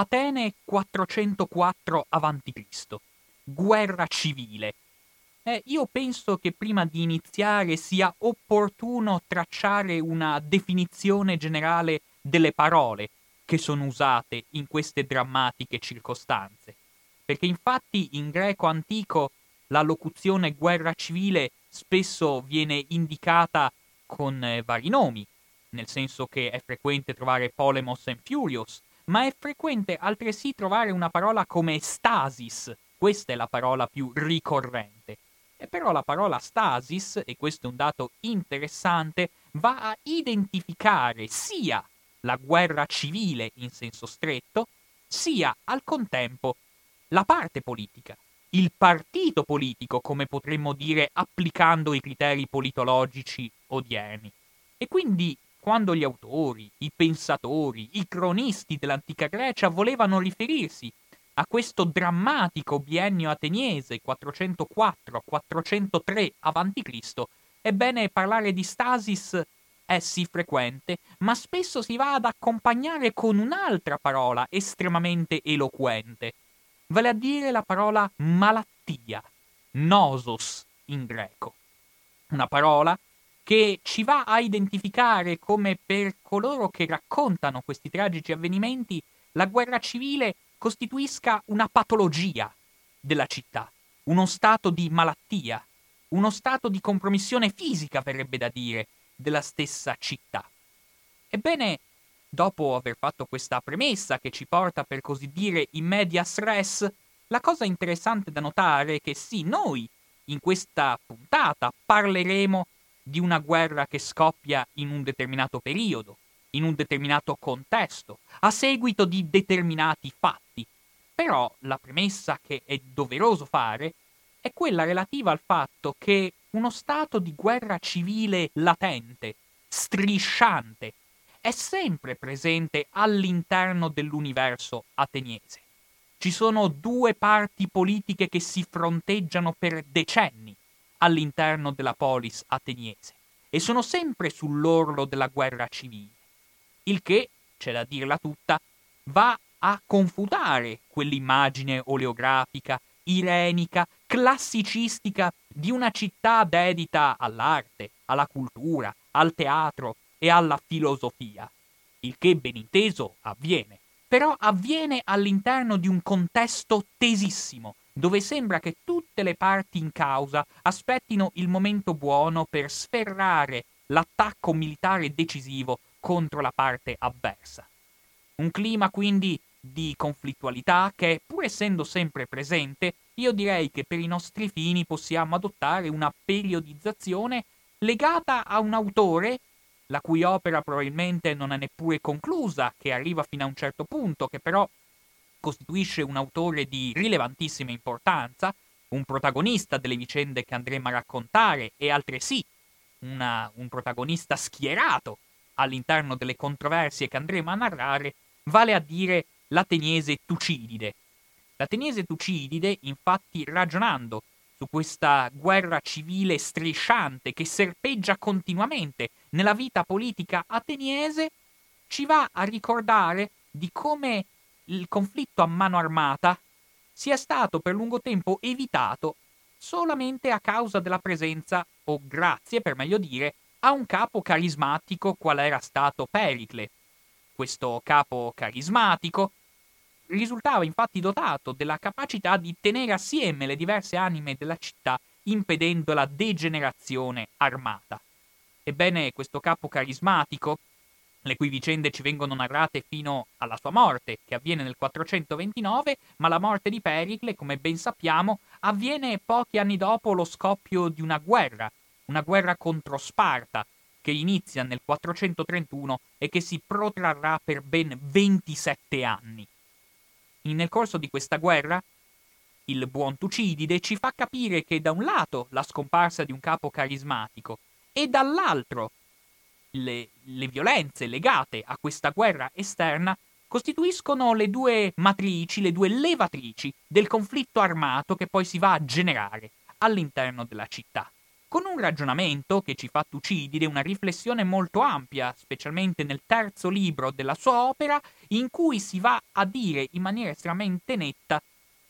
Atene 404 a.C. Guerra civile. Eh, io penso che prima di iniziare sia opportuno tracciare una definizione generale delle parole che sono usate in queste drammatiche circostanze. Perché infatti in greco antico la locuzione guerra civile spesso viene indicata con eh, vari nomi, nel senso che è frequente trovare Polemos and Furious, ma è frequente altresì trovare una parola come stasis, questa è la parola più ricorrente. E però la parola stasis, e questo è un dato interessante, va a identificare sia la guerra civile in senso stretto, sia al contempo la parte politica, il partito politico, come potremmo dire applicando i criteri politologici odierni. E quindi quando gli autori, i pensatori, i cronisti dell'antica Grecia volevano riferirsi a questo drammatico biennio ateniese 404-403 a.C., ebbene parlare di stasis è sì frequente, ma spesso si va ad accompagnare con un'altra parola estremamente eloquente, vale a dire la parola malattia, nosos in greco. Una parola che ci va a identificare come per coloro che raccontano questi tragici avvenimenti la guerra civile costituisca una patologia della città, uno stato di malattia, uno stato di compromissione fisica, verrebbe da dire, della stessa città. Ebbene, dopo aver fatto questa premessa che ci porta per così dire in medias res, la cosa interessante da notare è che sì, noi in questa puntata parleremo di una guerra che scoppia in un determinato periodo, in un determinato contesto, a seguito di determinati fatti. Però la premessa che è doveroso fare è quella relativa al fatto che uno stato di guerra civile latente, strisciante, è sempre presente all'interno dell'universo ateniese. Ci sono due parti politiche che si fronteggiano per decenni all'interno della polis ateniese e sono sempre sull'orlo della guerra civile. Il che, c'è da dirla tutta, va a confutare quell'immagine oleografica, irenica, classicistica di una città dedita all'arte, alla cultura, al teatro e alla filosofia. Il che ben inteso avviene, però avviene all'interno di un contesto tesissimo, dove sembra che tutte le parti in causa aspettino il momento buono per sferrare l'attacco militare decisivo contro la parte avversa. Un clima quindi di conflittualità che, pur essendo sempre presente, io direi che per i nostri fini possiamo adottare una periodizzazione legata a un autore la cui opera probabilmente non è neppure conclusa, che arriva fino a un certo punto, che però costituisce un autore di rilevantissima importanza, un protagonista delle vicende che andremo a raccontare e altresì una, un protagonista schierato all'interno delle controversie che andremo a narrare, vale a dire l'ateniese Tucidide. L'ateniese Tucidide, infatti, ragionando su questa guerra civile strisciante che serpeggia continuamente nella vita politica ateniese, ci va a ricordare di come il conflitto a mano armata sia stato per lungo tempo evitato solamente a causa della presenza, o grazie per meglio dire, a un capo carismatico qual era stato Pericle. Questo capo carismatico risultava infatti dotato della capacità di tenere assieme le diverse anime della città impedendo la degenerazione armata. Ebbene, questo capo carismatico, le cui vicende ci vengono narrate fino alla sua morte, che avviene nel 429, ma la morte di Pericle, come ben sappiamo, avviene pochi anni dopo lo scoppio di una guerra, una guerra contro Sparta, che inizia nel 431 e che si protrarrà per ben 27 anni. Nel corso di questa guerra, il buon Tucidide ci fa capire che da un lato la scomparsa di un capo carismatico e dall'altro le, le violenze legate a questa guerra esterna costituiscono le due matrici, le due levatrici del conflitto armato che poi si va a generare all'interno della città. con un ragionamento che ci fa Tucidide, una riflessione molto ampia, specialmente nel terzo libro della sua opera, in cui si va a dire in maniera estremamente netta,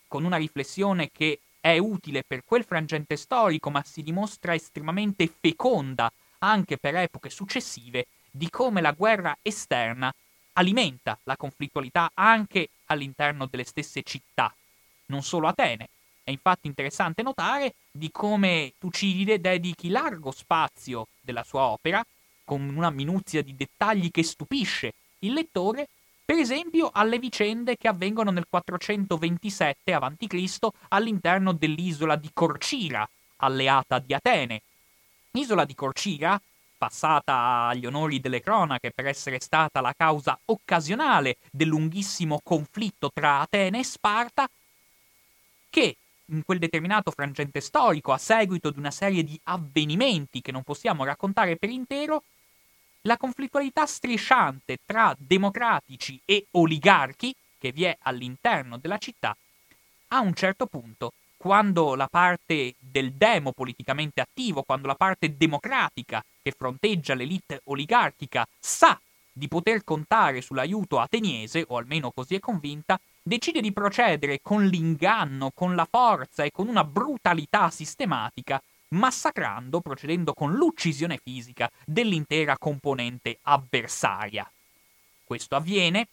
con una riflessione che è utile per quel frangente storico, ma si dimostra estremamente feconda anche per epoche successive, di come la guerra esterna alimenta la conflittualità anche all'interno delle stesse città, non solo Atene, è infatti interessante notare di come Tucidide dedichi largo spazio della sua opera, con una minuzia di dettagli che stupisce il lettore, per esempio alle vicende che avvengono nel 427 a.C. all'interno dell'isola di Corcira, alleata di Atene. L'isola di Corcira, passata agli onori delle cronache per essere stata la causa occasionale del lunghissimo conflitto tra Atene e Sparta, che in quel determinato frangente storico, a seguito di una serie di avvenimenti che non possiamo raccontare per intero, la conflittualità strisciante tra democratici e oligarchi che vi è all'interno della città, a un certo punto, quando la parte del demo politicamente attivo, quando la parte democratica che fronteggia l'elite oligarchica sa di poter contare sull'aiuto ateniese, o almeno così è convinta, decide di procedere con l'inganno, con la forza e con una brutalità sistematica, massacrando, procedendo con l'uccisione fisica dell'intera componente avversaria. Questo avviene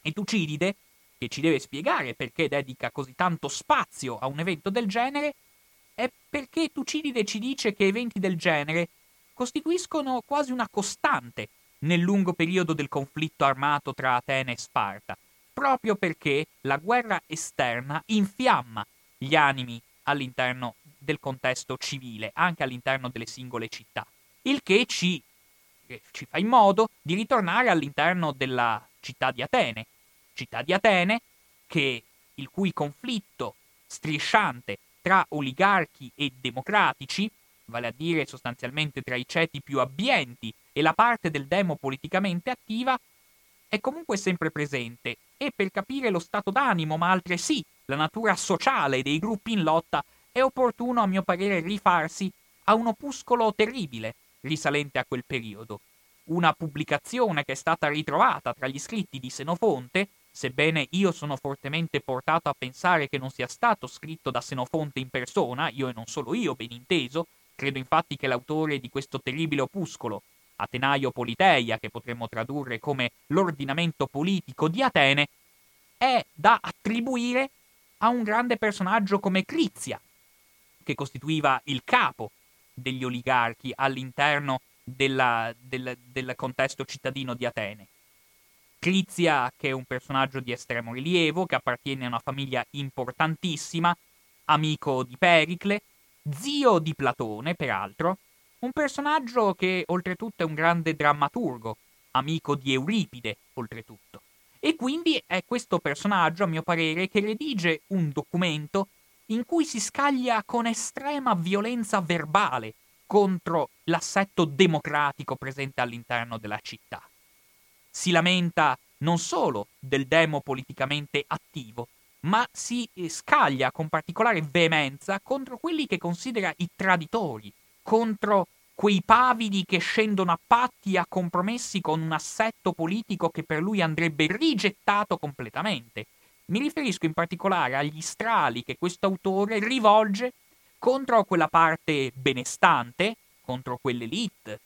e Tucidide, che ci deve spiegare perché dedica così tanto spazio a un evento del genere, è perché Tucidide ci dice che eventi del genere costituiscono quasi una costante nel lungo periodo del conflitto armato tra Atene e Sparta, proprio perché la guerra esterna infiamma gli animi all'interno del contesto civile, anche all'interno delle singole città, il che ci, ci fa in modo di ritornare all'interno della città di Atene, città di Atene che, il cui conflitto strisciante tra oligarchi e democratici, vale a dire sostanzialmente tra i ceti più abbienti e la parte del demo politicamente attiva, è comunque sempre presente e per capire lo stato d'animo, ma altresì la natura sociale dei gruppi in lotta, è opportuno a mio parere rifarsi a un opuscolo terribile risalente a quel periodo. Una pubblicazione che è stata ritrovata tra gli scritti di Senofonte, sebbene io sono fortemente portato a pensare che non sia stato scritto da Senofonte in persona, io e non solo io, ben inteso, credo infatti che l'autore di questo terribile opuscolo Atenaio Politeia, che potremmo tradurre come l'ordinamento politico di Atene, è da attribuire a un grande personaggio come Crizia, che costituiva il capo degli oligarchi all'interno della, del, del contesto cittadino di Atene. Crizia, che è un personaggio di estremo rilievo, che appartiene a una famiglia importantissima, amico di Pericle, zio di Platone, peraltro, un personaggio che oltretutto è un grande drammaturgo, amico di Euripide, oltretutto. E quindi è questo personaggio, a mio parere, che redige un documento in cui si scaglia con estrema violenza verbale contro l'assetto democratico presente all'interno della città. Si lamenta non solo del demo politicamente attivo, ma si scaglia con particolare veemenza contro quelli che considera i traditori, contro quei pavidi che scendono a patti e a compromessi con un assetto politico che per lui andrebbe rigettato completamente. Mi riferisco in particolare agli strali che questo autore rivolge contro quella parte benestante, contro quell'elite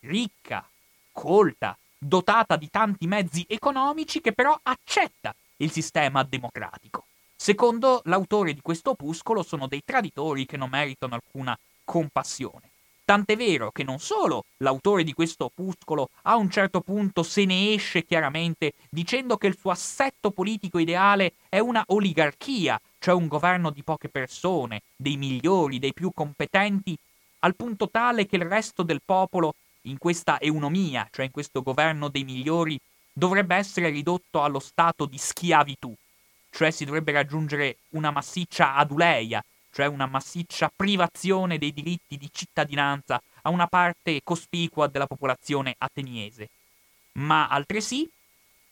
ricca, colta, dotata di tanti mezzi economici che però accetta il sistema democratico. Secondo l'autore di questo opuscolo sono dei traditori che non meritano alcuna compassione. Tant'è vero che non solo l'autore di questo opuscolo a un certo punto se ne esce chiaramente dicendo che il suo assetto politico ideale è una oligarchia, cioè un governo di poche persone, dei migliori, dei più competenti, al punto tale che il resto del popolo in questa eunomia, cioè in questo governo dei migliori, dovrebbe essere ridotto allo stato di schiavitù, cioè si dovrebbe raggiungere una massiccia aduleia, cioè una massiccia privazione dei diritti di cittadinanza a una parte cospicua della popolazione ateniese. Ma altresì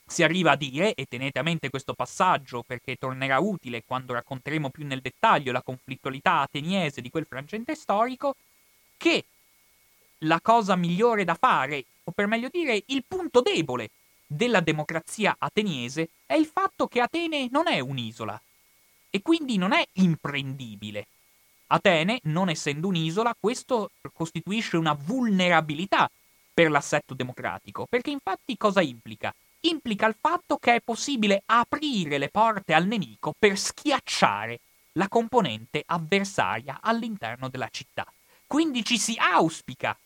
si arriva a dire, e tenete a mente questo passaggio perché tornerà utile quando racconteremo più nel dettaglio la conflittualità ateniese di quel frangente storico, che la cosa migliore da fare, o per meglio dire il punto debole della democrazia ateniese, è il fatto che Atene non è un'isola e quindi non è imprendibile. Atene, non essendo un'isola, questo costituisce una vulnerabilità per l'assetto democratico, perché infatti cosa implica? Implica il fatto che è possibile aprire le porte al nemico per schiacciare la componente avversaria all'interno della città. Quindi ci si auspica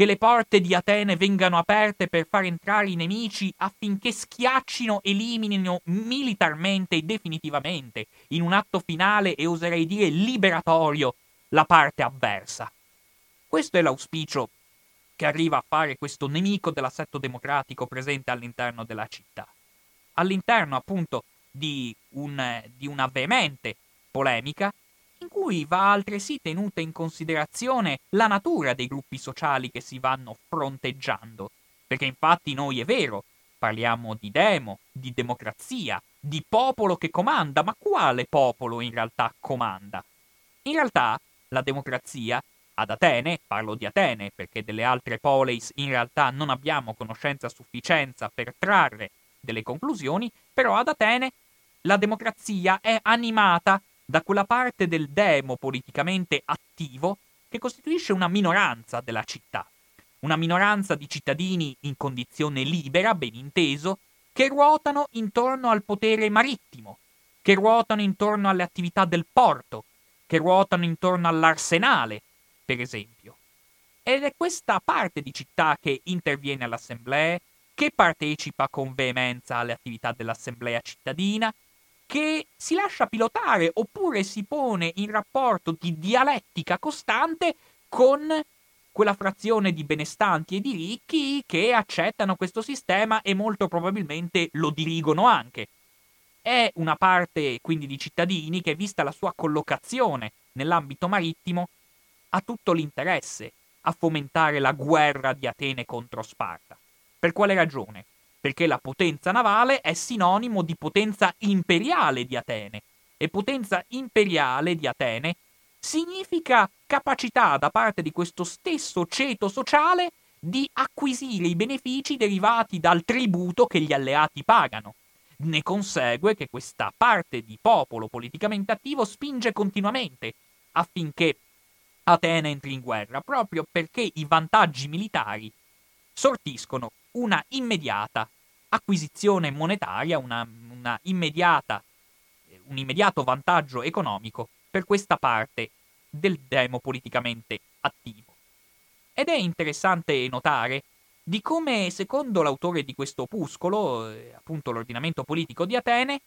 che le porte di Atene vengano aperte per far entrare i nemici affinché schiaccino, eliminino militarmente e definitivamente, in un atto finale e oserei dire liberatorio, la parte avversa. Questo è l'auspicio che arriva a fare questo nemico dell'assetto democratico presente all'interno della città. All'interno appunto di, un, di una veemente polemica in cui va altresì tenuta in considerazione la natura dei gruppi sociali che si vanno fronteggiando, perché infatti noi è vero, parliamo di demo, di democrazia, di popolo che comanda, ma quale popolo in realtà comanda? In realtà la democrazia ad Atene, parlo di Atene perché delle altre poleis in realtà non abbiamo conoscenza a sufficienza per trarre delle conclusioni, però ad Atene la democrazia è animata da quella parte del demo politicamente attivo che costituisce una minoranza della città, una minoranza di cittadini in condizione libera, ben inteso, che ruotano intorno al potere marittimo, che ruotano intorno alle attività del porto, che ruotano intorno all'arsenale, per esempio. Ed è questa parte di città che interviene all'assemblea, che partecipa con veemenza alle attività dell'assemblea cittadina, che si lascia pilotare oppure si pone in rapporto di dialettica costante con quella frazione di benestanti e di ricchi che accettano questo sistema e molto probabilmente lo dirigono anche. È una parte quindi di cittadini che, vista la sua collocazione nell'ambito marittimo, ha tutto l'interesse a fomentare la guerra di Atene contro Sparta. Per quale ragione? Perché la potenza navale è sinonimo di potenza imperiale di Atene e potenza imperiale di Atene significa capacità da parte di questo stesso ceto sociale di acquisire i benefici derivati dal tributo che gli alleati pagano. Ne consegue che questa parte di popolo politicamente attivo spinge continuamente affinché Atene entri in guerra, proprio perché i vantaggi militari sortiscono una immediata acquisizione monetaria, una, una immediata, un immediato vantaggio economico per questa parte del demo politicamente attivo. Ed è interessante notare di come, secondo l'autore di questo opuscolo, eh, appunto l'ordinamento politico di Atene,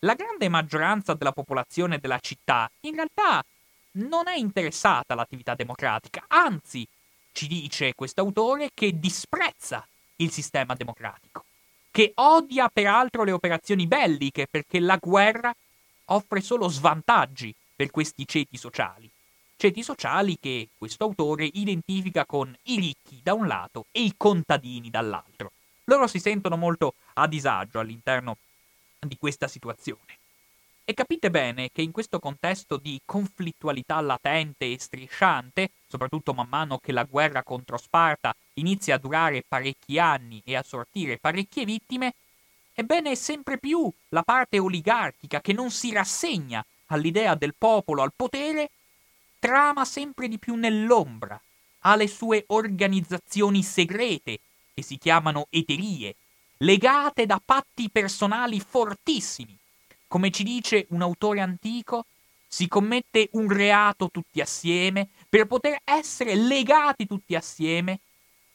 la grande maggioranza della popolazione della città in realtà non è interessata all'attività democratica, anzi, ci dice quest'autore che disprezza il sistema democratico, che odia peraltro le operazioni belliche perché la guerra offre solo svantaggi per questi ceti sociali. Ceti sociali che questo autore identifica con i ricchi da un lato e i contadini dall'altro. Loro si sentono molto a disagio all'interno di questa situazione. E capite bene che in questo contesto di conflittualità latente e strisciante, soprattutto man mano che la guerra contro Sparta inizia a durare parecchi anni e a sortire parecchie vittime, ebbene sempre più la parte oligarchica che non si rassegna all'idea del popolo al potere trama sempre di più nell'ombra, ha le sue organizzazioni segrete che si chiamano eterie, legate da patti personali fortissimi come ci dice un autore antico, si commette un reato tutti assieme per poter essere legati tutti assieme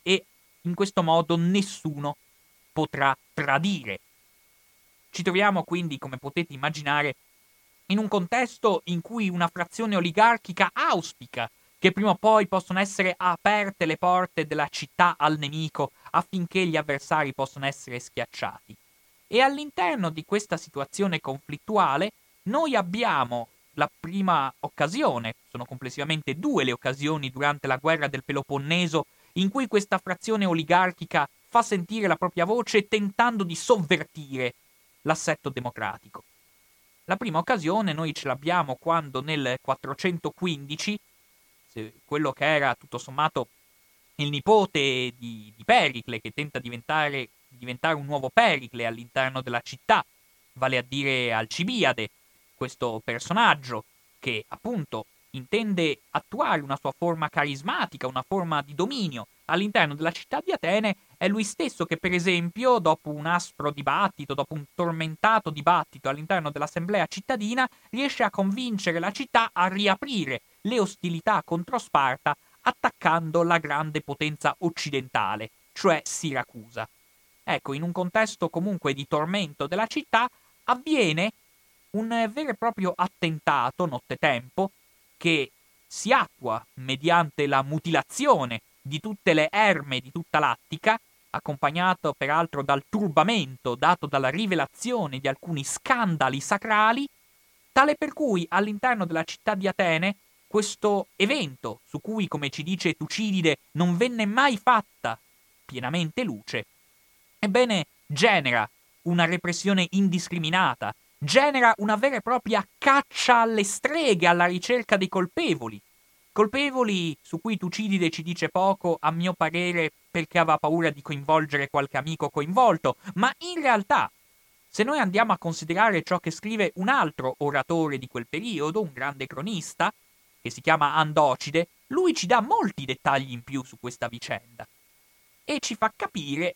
e in questo modo nessuno potrà tradire. Ci troviamo quindi, come potete immaginare, in un contesto in cui una frazione oligarchica auspica che prima o poi possono essere aperte le porte della città al nemico affinché gli avversari possano essere schiacciati. E all'interno di questa situazione conflittuale noi abbiamo la prima occasione, sono complessivamente due le occasioni durante la guerra del Peloponneso in cui questa frazione oligarchica fa sentire la propria voce tentando di sovvertire l'assetto democratico. La prima occasione noi ce l'abbiamo quando nel 415 quello che era tutto sommato il nipote di, di Pericle, che tenta di diventare, diventare un nuovo Pericle all'interno della città, vale a dire Alcibiade, questo personaggio che appunto intende attuare una sua forma carismatica, una forma di dominio all'interno della città di Atene, è lui stesso che per esempio, dopo un aspro dibattito, dopo un tormentato dibattito all'interno dell'assemblea cittadina, riesce a convincere la città a riaprire le ostilità contro Sparta attaccando la grande potenza occidentale, cioè Siracusa. Ecco, in un contesto comunque di tormento della città, avviene un vero e proprio attentato nottetempo che si attua mediante la mutilazione di tutte le erme di tutta l'Attica, accompagnato peraltro dal turbamento dato dalla rivelazione di alcuni scandali sacrali, tale per cui all'interno della città di Atene questo evento, su cui, come ci dice Tucidide, non venne mai fatta pienamente luce, ebbene genera una repressione indiscriminata, genera una vera e propria caccia alle streghe alla ricerca dei colpevoli. Colpevoli su cui Tucidide ci dice poco, a mio parere, perché aveva paura di coinvolgere qualche amico coinvolto, ma in realtà, se noi andiamo a considerare ciò che scrive un altro oratore di quel periodo, un grande cronista, che si chiama Andocide, lui ci dà molti dettagli in più su questa vicenda e ci fa capire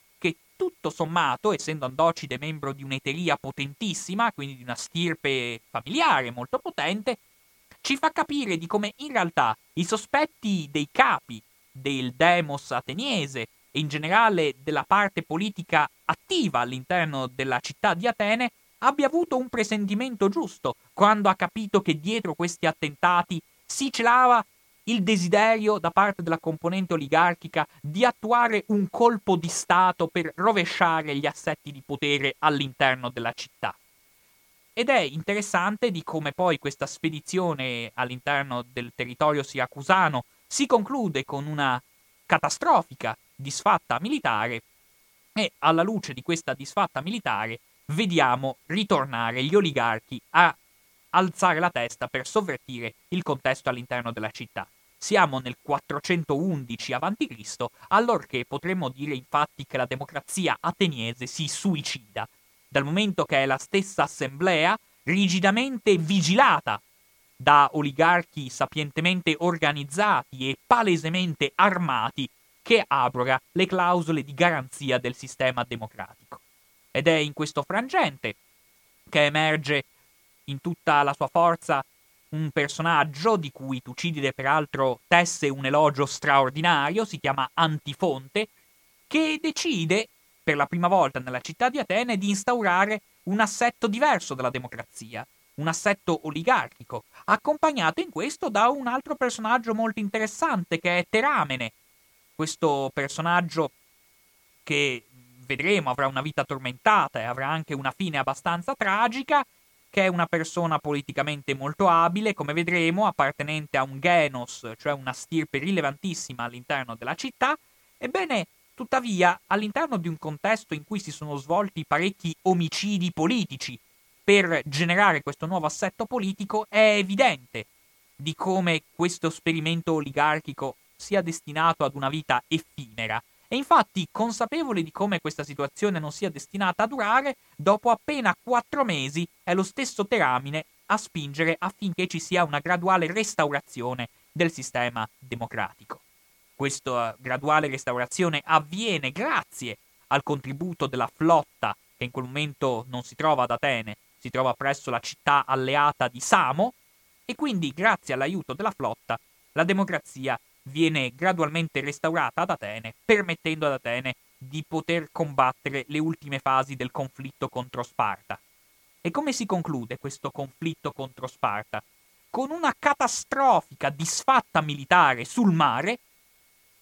tutto sommato, essendo Andocide membro di un'eteria potentissima, quindi di una stirpe familiare molto potente, ci fa capire di come in realtà i sospetti dei capi del demos ateniese e in generale della parte politica attiva all'interno della città di Atene abbia avuto un presentimento giusto quando ha capito che dietro questi attentati si celava il desiderio da parte della componente oligarchica di attuare un colpo di Stato per rovesciare gli assetti di potere all'interno della città. Ed è interessante di come poi questa spedizione all'interno del territorio siracusano si conclude con una catastrofica disfatta militare e alla luce di questa disfatta militare vediamo ritornare gli oligarchi a alzare la testa per sovvertire il contesto all'interno della città. Siamo nel 411 a.C., allorché potremmo dire infatti che la democrazia ateniese si suicida, dal momento che è la stessa assemblea rigidamente vigilata da oligarchi sapientemente organizzati e palesemente armati che abroga le clausole di garanzia del sistema democratico. Ed è in questo frangente che emerge in tutta la sua forza un personaggio di cui Tucidide peraltro tesse un elogio straordinario, si chiama Antifonte, che decide per la prima volta nella città di Atene di instaurare un assetto diverso della democrazia, un assetto oligarchico, accompagnato in questo da un altro personaggio molto interessante che è Teramene, questo personaggio che vedremo avrà una vita tormentata e avrà anche una fine abbastanza tragica, che è una persona politicamente molto abile, come vedremo, appartenente a un genos, cioè una stirpe rilevantissima all'interno della città, ebbene, tuttavia, all'interno di un contesto in cui si sono svolti parecchi omicidi politici per generare questo nuovo assetto politico, è evidente di come questo esperimento oligarchico sia destinato ad una vita effimera e infatti, consapevole di come questa situazione non sia destinata a durare, dopo appena quattro mesi è lo stesso Teramine a spingere affinché ci sia una graduale restaurazione del sistema democratico. Questa graduale restaurazione avviene grazie al contributo della flotta che in quel momento non si trova ad Atene, si trova presso la città alleata di Samo e quindi grazie all'aiuto della flotta la democrazia viene gradualmente restaurata ad Atene, permettendo ad Atene di poter combattere le ultime fasi del conflitto contro Sparta. E come si conclude questo conflitto contro Sparta? Con una catastrofica disfatta militare sul mare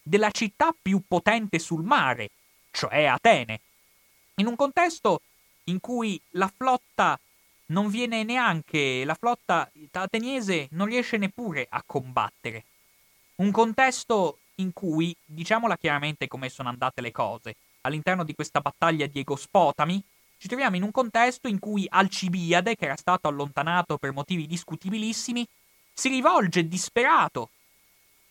della città più potente sul mare, cioè Atene, in un contesto in cui la flotta non viene neanche, la flotta ateniese non riesce neppure a combattere. Un contesto in cui, diciamola chiaramente come sono andate le cose, all'interno di questa battaglia di Egospotami, ci troviamo in un contesto in cui Alcibiade, che era stato allontanato per motivi discutibilissimi, si rivolge disperato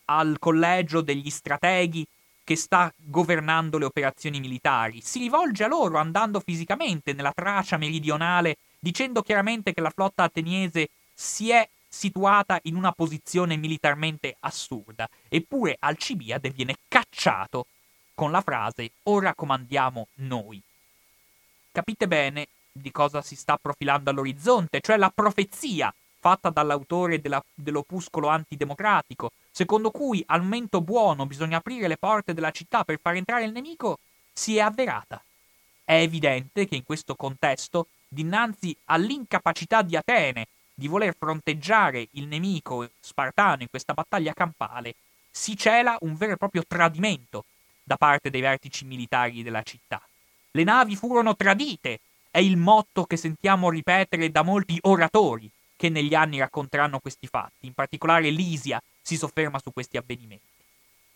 al collegio degli strateghi che sta governando le operazioni militari, si rivolge a loro andando fisicamente nella Tracia meridionale, dicendo chiaramente che la flotta ateniese si è situata in una posizione militarmente assurda, eppure Alcibiade viene cacciato con la frase ora comandiamo noi. Capite bene di cosa si sta profilando all'orizzonte, cioè la profezia fatta dall'autore della, dell'opuscolo antidemocratico, secondo cui al momento buono bisogna aprire le porte della città per far entrare il nemico, si è avverata. È evidente che in questo contesto, dinanzi all'incapacità di Atene di voler fronteggiare il nemico spartano in questa battaglia campale, si cela un vero e proprio tradimento da parte dei vertici militari della città. Le navi furono tradite, è il motto che sentiamo ripetere da molti oratori che negli anni racconteranno questi fatti, in particolare Lisia si sofferma su questi avvenimenti.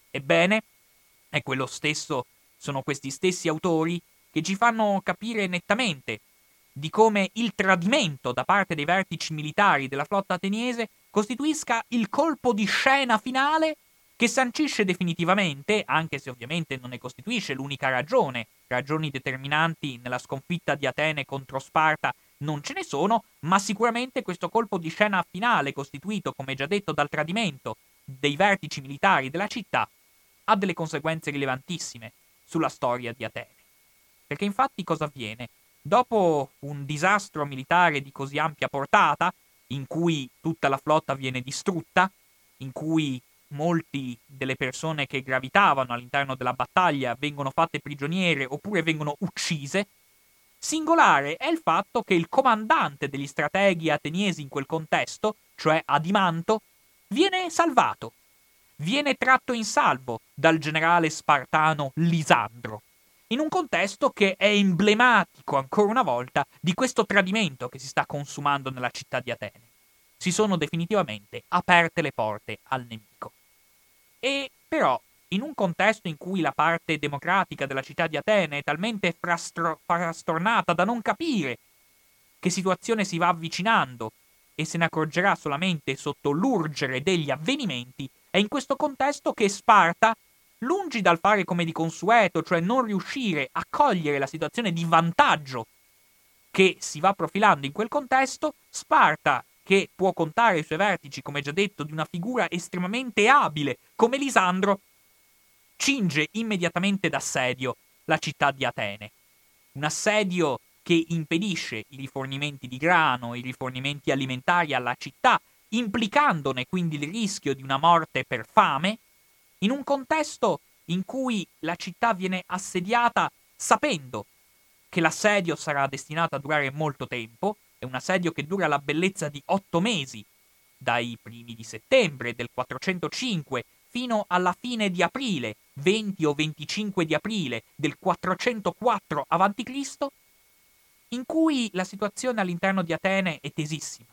Ebbene, è quello stesso, sono questi stessi autori che ci fanno capire nettamente di come il tradimento da parte dei vertici militari della flotta ateniese costituisca il colpo di scena finale che sancisce definitivamente, anche se ovviamente non ne costituisce l'unica ragione, ragioni determinanti nella sconfitta di Atene contro Sparta non ce ne sono, ma sicuramente questo colpo di scena finale, costituito, come già detto, dal tradimento dei vertici militari della città, ha delle conseguenze rilevantissime sulla storia di Atene. Perché infatti cosa avviene? Dopo un disastro militare di così ampia portata, in cui tutta la flotta viene distrutta, in cui molti delle persone che gravitavano all'interno della battaglia vengono fatte prigioniere oppure vengono uccise, Singolare è il fatto che il comandante degli strateghi ateniesi in quel contesto, cioè Adimanto, viene salvato, viene tratto in salvo dal generale spartano Lisandro, in un contesto che è emblematico ancora una volta di questo tradimento che si sta consumando nella città di Atene. Si sono definitivamente aperte le porte al nemico. E però in un contesto in cui la parte democratica della città di Atene è talmente frastro- frastornata da non capire che situazione si va avvicinando e se ne accorgerà solamente sotto l'urgere degli avvenimenti, è in questo contesto che Sparta, lungi dal fare come di consueto, cioè non riuscire a cogliere la situazione di vantaggio che si va profilando in quel contesto, Sparta, che può contare ai suoi vertici, come già detto, di una figura estremamente abile come Lisandro, cinge immediatamente d'assedio la città di Atene. Un assedio che impedisce i rifornimenti di grano, i rifornimenti alimentari alla città, implicandone quindi il rischio di una morte per fame, in un contesto in cui la città viene assediata sapendo che l'assedio sarà destinato a durare molto tempo, è un assedio che dura la bellezza di otto mesi, dai primi di settembre del 405 fino alla fine di aprile, 20 o 25 di aprile del 404 a.C., in cui la situazione all'interno di Atene è tesissima.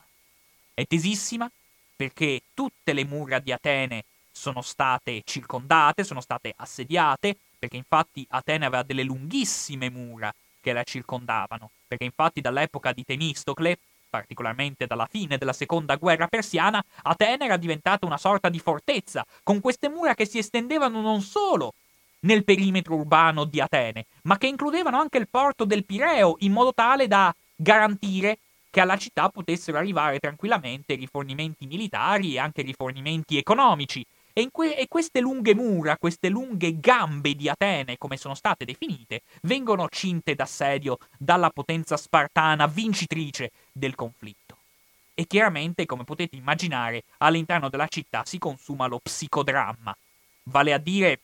È tesissima perché tutte le mura di Atene sono state circondate, sono state assediate, perché infatti Atene aveva delle lunghissime mura che la circondavano, perché infatti dall'epoca di Temistocle particolarmente dalla fine della seconda guerra persiana, Atene era diventata una sorta di fortezza, con queste mura che si estendevano non solo nel perimetro urbano di Atene, ma che includevano anche il porto del Pireo, in modo tale da garantire che alla città potessero arrivare tranquillamente rifornimenti militari e anche rifornimenti economici, e, que- e, queste lunghe mura, queste lunghe gambe di Atene, come sono state definite, vengono cinte d'assedio dalla potenza spartana vincitrice del conflitto. E chiaramente, come potete immaginare, all'interno della città si consuma lo psicodramma, vale a dire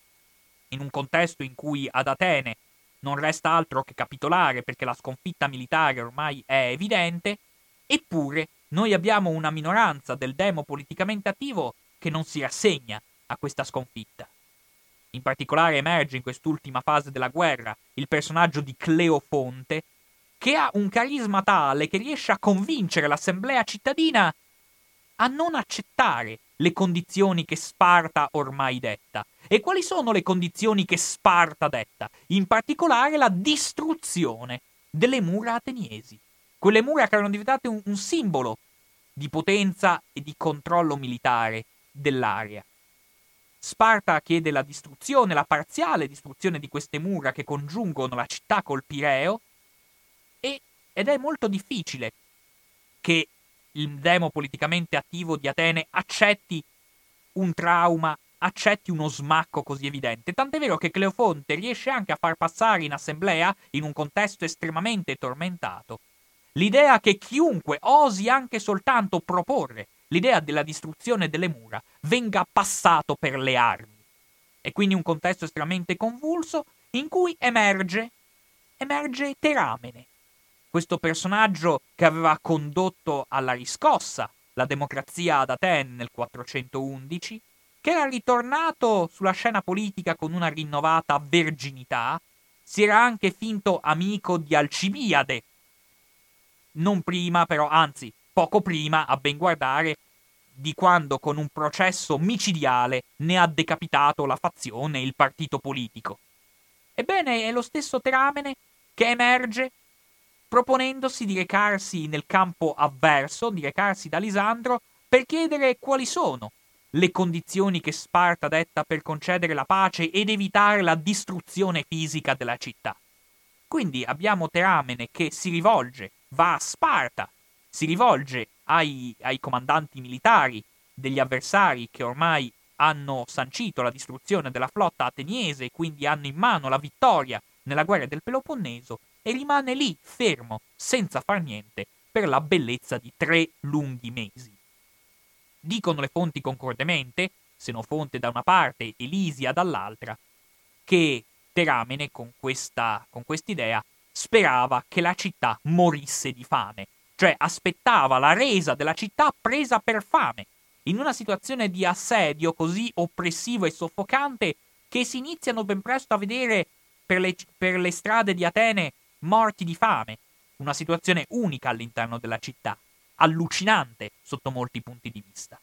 in un contesto in cui ad Atene non resta altro che capitolare perché la sconfitta militare ormai è evidente, eppure noi abbiamo una minoranza del demo politicamente attivo che non si rassegna a questa sconfitta. In particolare emerge in quest'ultima fase della guerra il personaggio di Cleofonte, che ha un carisma tale che riesce a convincere l'assemblea cittadina a non accettare le condizioni che Sparta ormai detta. E quali sono le condizioni che Sparta detta? In particolare la distruzione delle mura ateniesi. Quelle mura che erano diventate un, un simbolo di potenza e di controllo militare dell'area. Sparta chiede la distruzione, la parziale distruzione di queste mura che congiungono la città col Pireo e, ed è molto difficile che il demo politicamente attivo di Atene accetti un trauma, accetti uno smacco così evidente. Tant'è vero che Cleofonte riesce anche a far passare in assemblea, in un contesto estremamente tormentato, l'idea che chiunque osi anche soltanto proporre l'idea della distruzione delle mura venga passato per le armi. E quindi un contesto estremamente convulso in cui emerge, emerge Teramene, questo personaggio che aveva condotto alla riscossa la democrazia ad Atene nel 411, che era ritornato sulla scena politica con una rinnovata verginità, si era anche finto amico di Alcibiade, non prima però, anzi poco prima, a ben guardare, di quando con un processo micidiale ne ha decapitato la fazione e il partito politico. Ebbene, è lo stesso Teramene che emerge proponendosi di recarsi nel campo avverso, di recarsi da Lisandro, per chiedere quali sono le condizioni che Sparta detta per concedere la pace ed evitare la distruzione fisica della città. Quindi abbiamo Teramene che si rivolge, va a Sparta, si rivolge ai, ai comandanti militari degli avversari che ormai hanno sancito la distruzione della flotta ateniese e quindi hanno in mano la vittoria nella guerra del Peloponneso e rimane lì fermo, senza far niente, per la bellezza di tre lunghi mesi. Dicono le fonti concordemente, Senofonte da una parte e Lisia dall'altra, che Teramene con questa con quest'idea sperava che la città morisse di fame cioè aspettava la resa della città presa per fame, in una situazione di assedio così oppressivo e soffocante che si iniziano ben presto a vedere per le, per le strade di Atene morti di fame, una situazione unica all'interno della città, allucinante sotto molti punti di vista.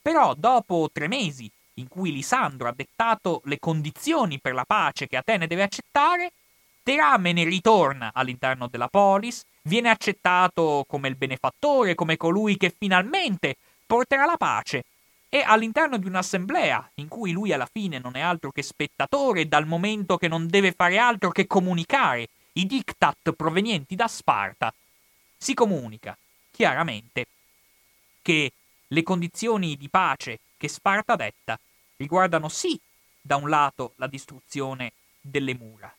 Però dopo tre mesi in cui Lisandro ha dettato le condizioni per la pace che Atene deve accettare, Teramene ritorna all'interno della polis, viene accettato come il benefattore, come colui che finalmente porterà la pace. E all'interno di un'assemblea, in cui lui alla fine non è altro che spettatore, dal momento che non deve fare altro che comunicare i diktat provenienti da Sparta, si comunica chiaramente che le condizioni di pace che Sparta detta riguardano sì, da un lato, la distruzione delle mura,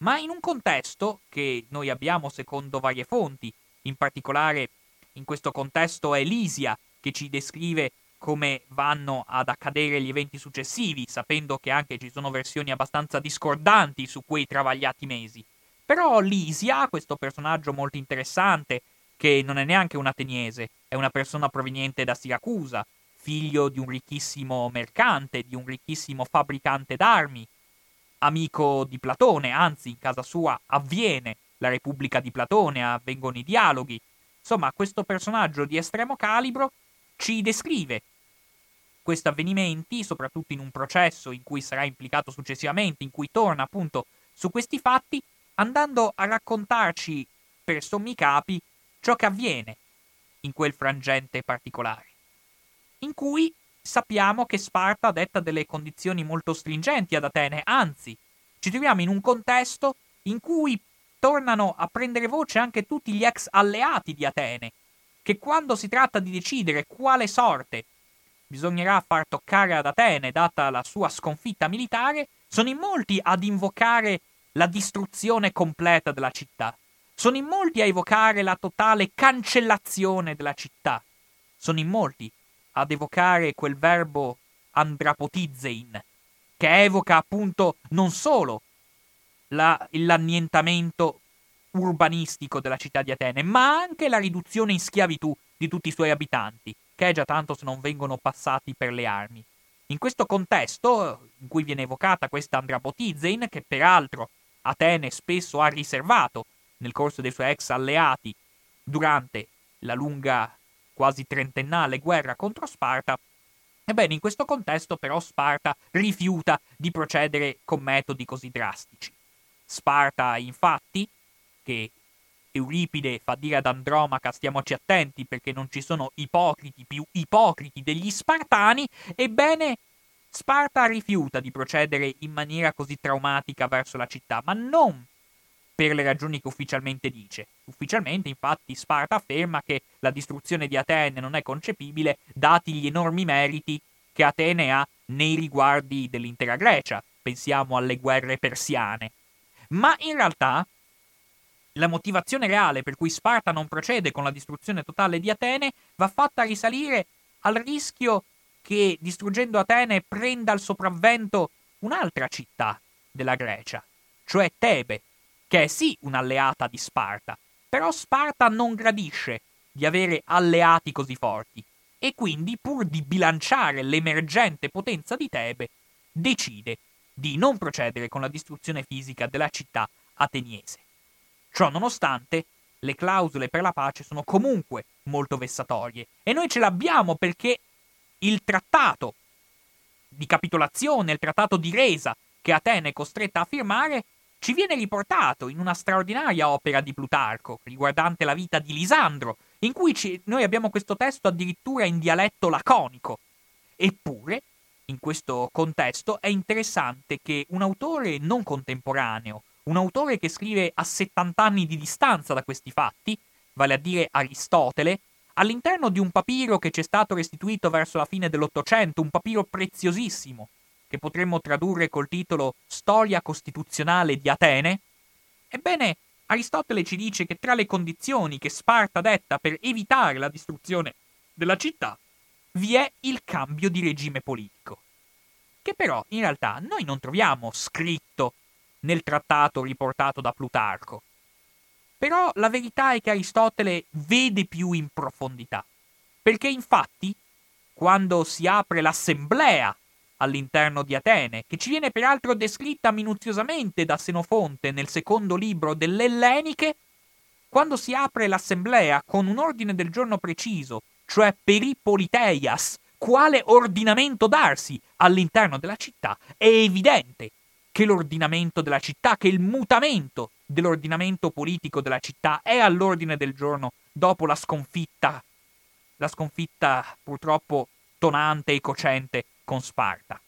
ma in un contesto che noi abbiamo secondo varie fonti, in particolare in questo contesto è Lisia che ci descrive come vanno ad accadere gli eventi successivi, sapendo che anche ci sono versioni abbastanza discordanti su quei travagliati mesi. Però Lisia, questo personaggio molto interessante, che non è neanche un ateniese, è una persona proveniente da Siracusa, figlio di un ricchissimo mercante, di un ricchissimo fabbricante d'armi, amico di Platone, anzi in casa sua avviene la Repubblica di Platone, avvengono i dialoghi. Insomma, questo personaggio di estremo calibro ci descrive questi avvenimenti, soprattutto in un processo in cui sarà implicato successivamente, in cui torna appunto su questi fatti, andando a raccontarci per sommi capi ciò che avviene in quel frangente particolare, in cui sappiamo che Sparta detta delle condizioni molto stringenti ad Atene, anzi, ci troviamo in un contesto in cui tornano a prendere voce anche tutti gli ex alleati di Atene, che quando si tratta di decidere quale sorte bisognerà far toccare ad Atene, data la sua sconfitta militare, sono in molti ad invocare la distruzione completa della città. Sono in molti a evocare la totale cancellazione della città. Sono in molti ad evocare quel verbo andrapotizzein, che evoca appunto non solo la, l'annientamento urbanistico della città di Atene, ma anche la riduzione in schiavitù di tutti i suoi abitanti, che è già tanto se non vengono passati per le armi. In questo contesto, in cui viene evocata questa Andrapotizzein, che peraltro Atene spesso ha riservato nel corso dei suoi ex alleati durante la lunga quasi trentennale guerra contro Sparta, ebbene in questo contesto però Sparta rifiuta di procedere con metodi così drastici. Sparta, infatti, che Euripide fa dire ad Andromaca stiamoci attenti perché non ci sono ipocriti più ipocriti degli Spartani, ebbene Sparta rifiuta di procedere in maniera così traumatica verso la città, ma non per le ragioni che ufficialmente dice. Ufficialmente, infatti, Sparta afferma che la distruzione di Atene non è concepibile, dati gli enormi meriti che Atene ha nei riguardi dell'intera Grecia. Pensiamo alle guerre persiane. Ma in realtà la motivazione reale per cui Sparta non procede con la distruzione totale di Atene va fatta risalire al rischio che distruggendo Atene prenda il sopravvento un'altra città della Grecia, cioè Tebe, che è sì un'alleata di Sparta, però Sparta non gradisce di avere alleati così forti e quindi, pur di bilanciare l'emergente potenza di Tebe, decide di non procedere con la distruzione fisica della città ateniese. Ciò nonostante, le clausole per la pace sono comunque molto vessatorie e noi ce l'abbiamo perché il trattato di capitolazione, il trattato di resa che Atene è costretta a firmare, ci viene riportato in una straordinaria opera di Plutarco riguardante la vita di Lisandro, in cui ci, noi abbiamo questo testo addirittura in dialetto laconico. Eppure, in questo contesto, è interessante che un autore non contemporaneo, un autore che scrive a 70 anni di distanza da questi fatti, vale a dire Aristotele, all'interno di un papiro che ci è stato restituito verso la fine dell'Ottocento, un papiro preziosissimo, che potremmo tradurre col titolo Storia costituzionale di Atene, ebbene, Aristotele ci dice che tra le condizioni che Sparta detta per evitare la distruzione della città vi è il cambio di regime politico, che però in realtà noi non troviamo scritto nel trattato riportato da Plutarco. Però la verità è che Aristotele vede più in profondità, perché infatti, quando si apre l'assemblea all'interno di Atene, che ci viene peraltro descritta minuziosamente da Senofonte nel secondo libro delle Elleniche, quando si apre l'assemblea con un ordine del giorno preciso, cioè peripoliteias, quale ordinamento darsi all'interno della città, è evidente che l'ordinamento della città, che il mutamento dell'ordinamento politico della città è all'ordine del giorno dopo la sconfitta, la sconfitta purtroppo tonante e cocente con Sparta.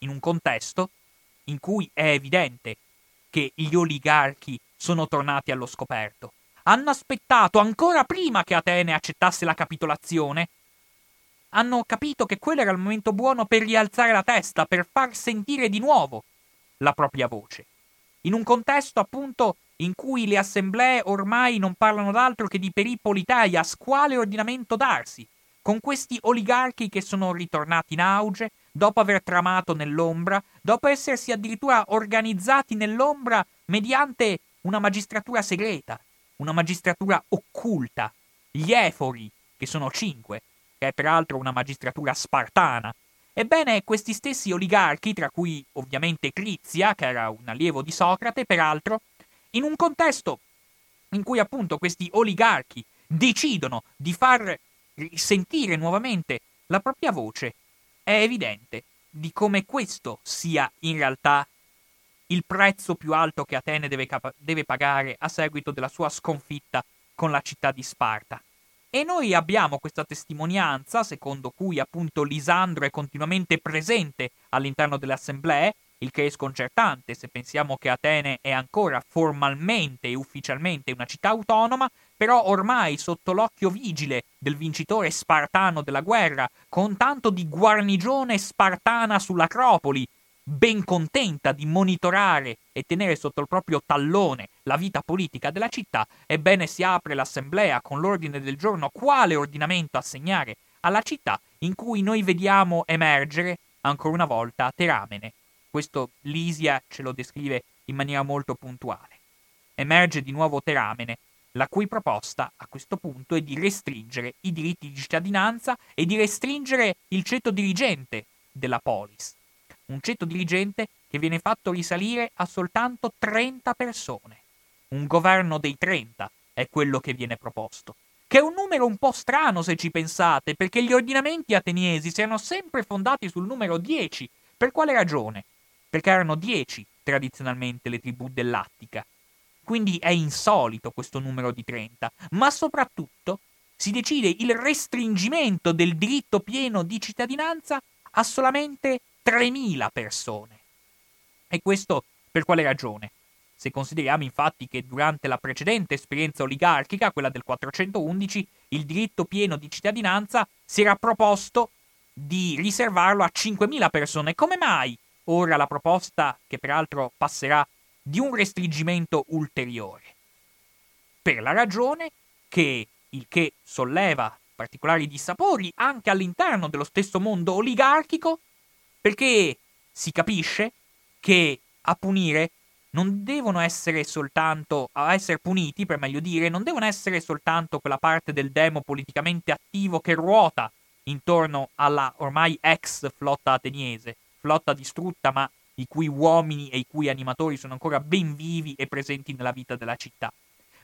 In un contesto in cui è evidente che gli oligarchi sono tornati allo scoperto. Hanno aspettato ancora prima che Atene accettasse la capitolazione. Hanno capito che quello era il momento buono per rialzare la testa, per far sentire di nuovo la propria voce. In un contesto appunto in cui le assemblee ormai non parlano d'altro che di peripolitaias, quale ordinamento darsi, con questi oligarchi che sono ritornati in auge, dopo aver tramato nell'ombra, dopo essersi addirittura organizzati nell'ombra mediante una magistratura segreta, una magistratura occulta, gli efori, che sono cinque, che è peraltro una magistratura spartana, Ebbene, questi stessi oligarchi, tra cui ovviamente Crizia, che era un allievo di Socrate, peraltro, in un contesto in cui appunto questi oligarchi decidono di far sentire nuovamente la propria voce, è evidente di come questo sia in realtà il prezzo più alto che Atene deve, capa- deve pagare a seguito della sua sconfitta con la città di Sparta. E noi abbiamo questa testimonianza, secondo cui appunto Lisandro è continuamente presente all'interno delle assemblee, il che è sconcertante se pensiamo che Atene è ancora formalmente e ufficialmente una città autonoma, però ormai sotto l'occhio vigile del vincitore spartano della guerra, con tanto di guarnigione spartana sull'Acropoli, ben contenta di monitorare e tenere sotto il proprio tallone la vita politica della città, ebbene si apre l'assemblea con l'ordine del giorno quale ordinamento assegnare alla città, in cui noi vediamo emergere ancora una volta Teramene. Questo Lisia ce lo descrive in maniera molto puntuale. Emerge di nuovo Teramene, la cui proposta a questo punto è di restringere i diritti di cittadinanza e di restringere il ceto dirigente della polis un ceto dirigente che viene fatto risalire a soltanto 30 persone. Un governo dei 30 è quello che viene proposto. Che è un numero un po' strano se ci pensate, perché gli ordinamenti ateniesi si erano sempre fondati sul numero 10. Per quale ragione? Perché erano 10 tradizionalmente le tribù dell'Attica. Quindi è insolito questo numero di 30, ma soprattutto si decide il restringimento del diritto pieno di cittadinanza a solamente 3.000 persone. E questo per quale ragione? Se consideriamo infatti che durante la precedente esperienza oligarchica, quella del 411, il diritto pieno di cittadinanza si era proposto di riservarlo a 5.000 persone, come mai ora la proposta, che peraltro passerà, di un restringimento ulteriore? Per la ragione che il che solleva particolari dissapori anche all'interno dello stesso mondo oligarchico, perché si capisce che a punire non devono essere soltanto, a essere puniti, per meglio dire, non devono essere soltanto quella parte del demo politicamente attivo che ruota intorno alla ormai ex flotta ateniese, flotta distrutta ma i cui uomini e i cui animatori sono ancora ben vivi e presenti nella vita della città.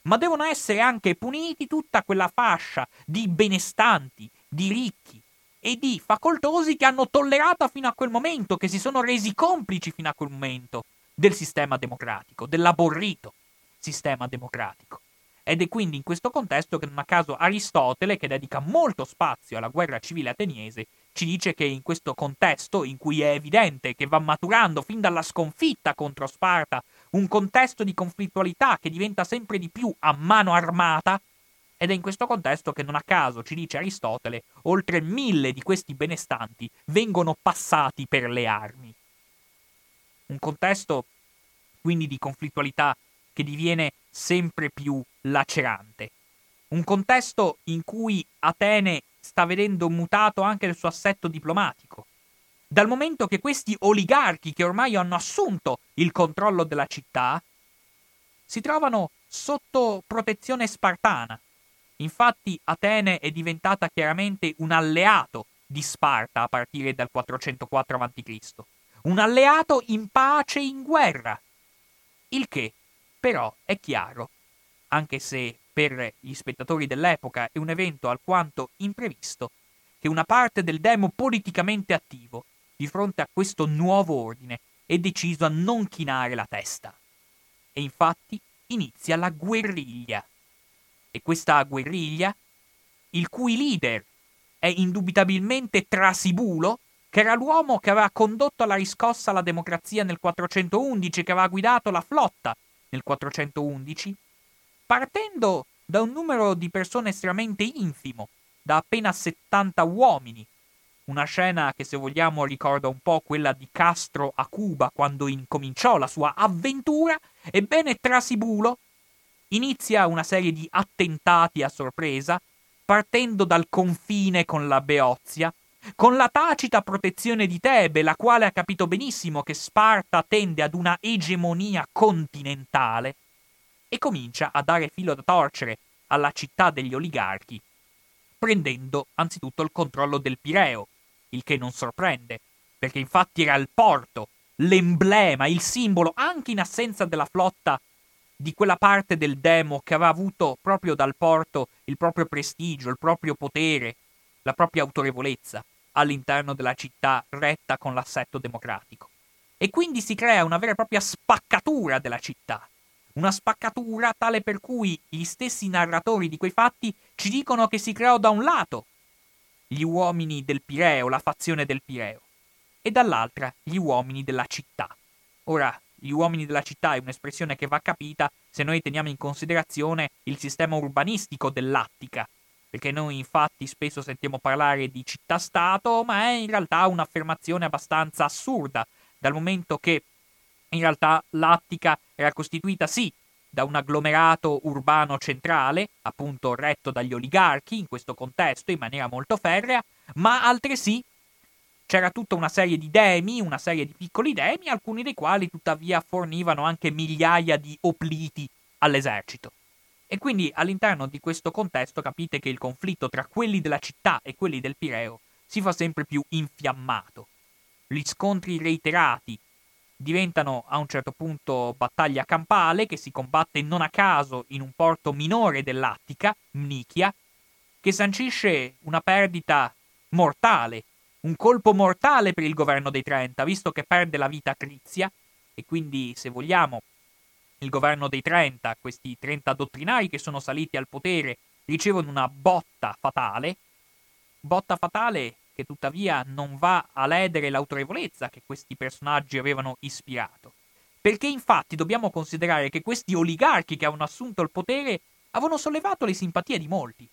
Ma devono essere anche puniti tutta quella fascia di benestanti, di ricchi e di facoltosi che hanno tollerato fino a quel momento, che si sono resi complici fino a quel momento del sistema democratico, dell'aborrito sistema democratico. Ed è quindi in questo contesto che non a caso Aristotele, che dedica molto spazio alla guerra civile ateniese, ci dice che in questo contesto, in cui è evidente che va maturando fin dalla sconfitta contro Sparta un contesto di conflittualità che diventa sempre di più a mano armata, ed è in questo contesto che non a caso, ci dice Aristotele, oltre mille di questi benestanti vengono passati per le armi. Un contesto quindi di conflittualità che diviene sempre più lacerante. Un contesto in cui Atene sta vedendo mutato anche il suo assetto diplomatico. Dal momento che questi oligarchi che ormai hanno assunto il controllo della città si trovano sotto protezione spartana. Infatti Atene è diventata chiaramente un alleato di Sparta a partire dal 404 a.C. Un alleato in pace e in guerra. Il che però è chiaro, anche se per gli spettatori dell'epoca è un evento alquanto imprevisto, che una parte del demo politicamente attivo, di fronte a questo nuovo ordine, è deciso a non chinare la testa. E infatti inizia la guerriglia. E questa guerriglia, il cui leader è indubitabilmente Trasibulo, che era l'uomo che aveva condotto alla riscossa alla democrazia nel 411, che aveva guidato la flotta nel 411, partendo da un numero di persone estremamente infimo, da appena 70 uomini. Una scena che se vogliamo ricorda un po' quella di Castro a Cuba quando incominciò la sua avventura, ebbene Trasibulo inizia una serie di attentati a sorpresa, partendo dal confine con la Beozia, con la tacita protezione di Tebe, la quale ha capito benissimo che Sparta tende ad una egemonia continentale, e comincia a dare filo da torcere alla città degli oligarchi, prendendo anzitutto il controllo del Pireo, il che non sorprende, perché infatti era il porto, l'emblema, il simbolo, anche in assenza della flotta di quella parte del demo che aveva avuto proprio dal porto il proprio prestigio, il proprio potere, la propria autorevolezza all'interno della città retta con l'assetto democratico. E quindi si crea una vera e propria spaccatura della città. Una spaccatura tale per cui gli stessi narratori di quei fatti ci dicono che si creò da un lato gli uomini del Pireo, la fazione del Pireo, e dall'altra gli uomini della città. Ora, gli uomini della città è un'espressione che va capita se noi teniamo in considerazione il sistema urbanistico dell'Attica, perché noi infatti spesso sentiamo parlare di città-stato, ma è in realtà un'affermazione abbastanza assurda, dal momento che in realtà l'Attica era costituita sì da un agglomerato urbano centrale, appunto retto dagli oligarchi in questo contesto in maniera molto ferrea, ma altresì c'era tutta una serie di demi, una serie di piccoli demi, alcuni dei quali tuttavia fornivano anche migliaia di opliti all'esercito. E quindi all'interno di questo contesto capite che il conflitto tra quelli della città e quelli del Pireo si fa sempre più infiammato. Gli scontri reiterati diventano a un certo punto battaglia campale che si combatte non a caso in un porto minore dell'Attica, Mnichia, che sancisce una perdita mortale, un colpo mortale per il governo dei Trenta, visto che perde la vita Crizia e quindi, se vogliamo, il governo dei 30, questi 30 dottrinari che sono saliti al potere, ricevono una botta fatale, botta fatale che tuttavia non va a ledere l'autorevolezza che questi personaggi avevano ispirato. Perché infatti dobbiamo considerare che questi oligarchi che avevano assunto il potere avevano sollevato le simpatie di molti.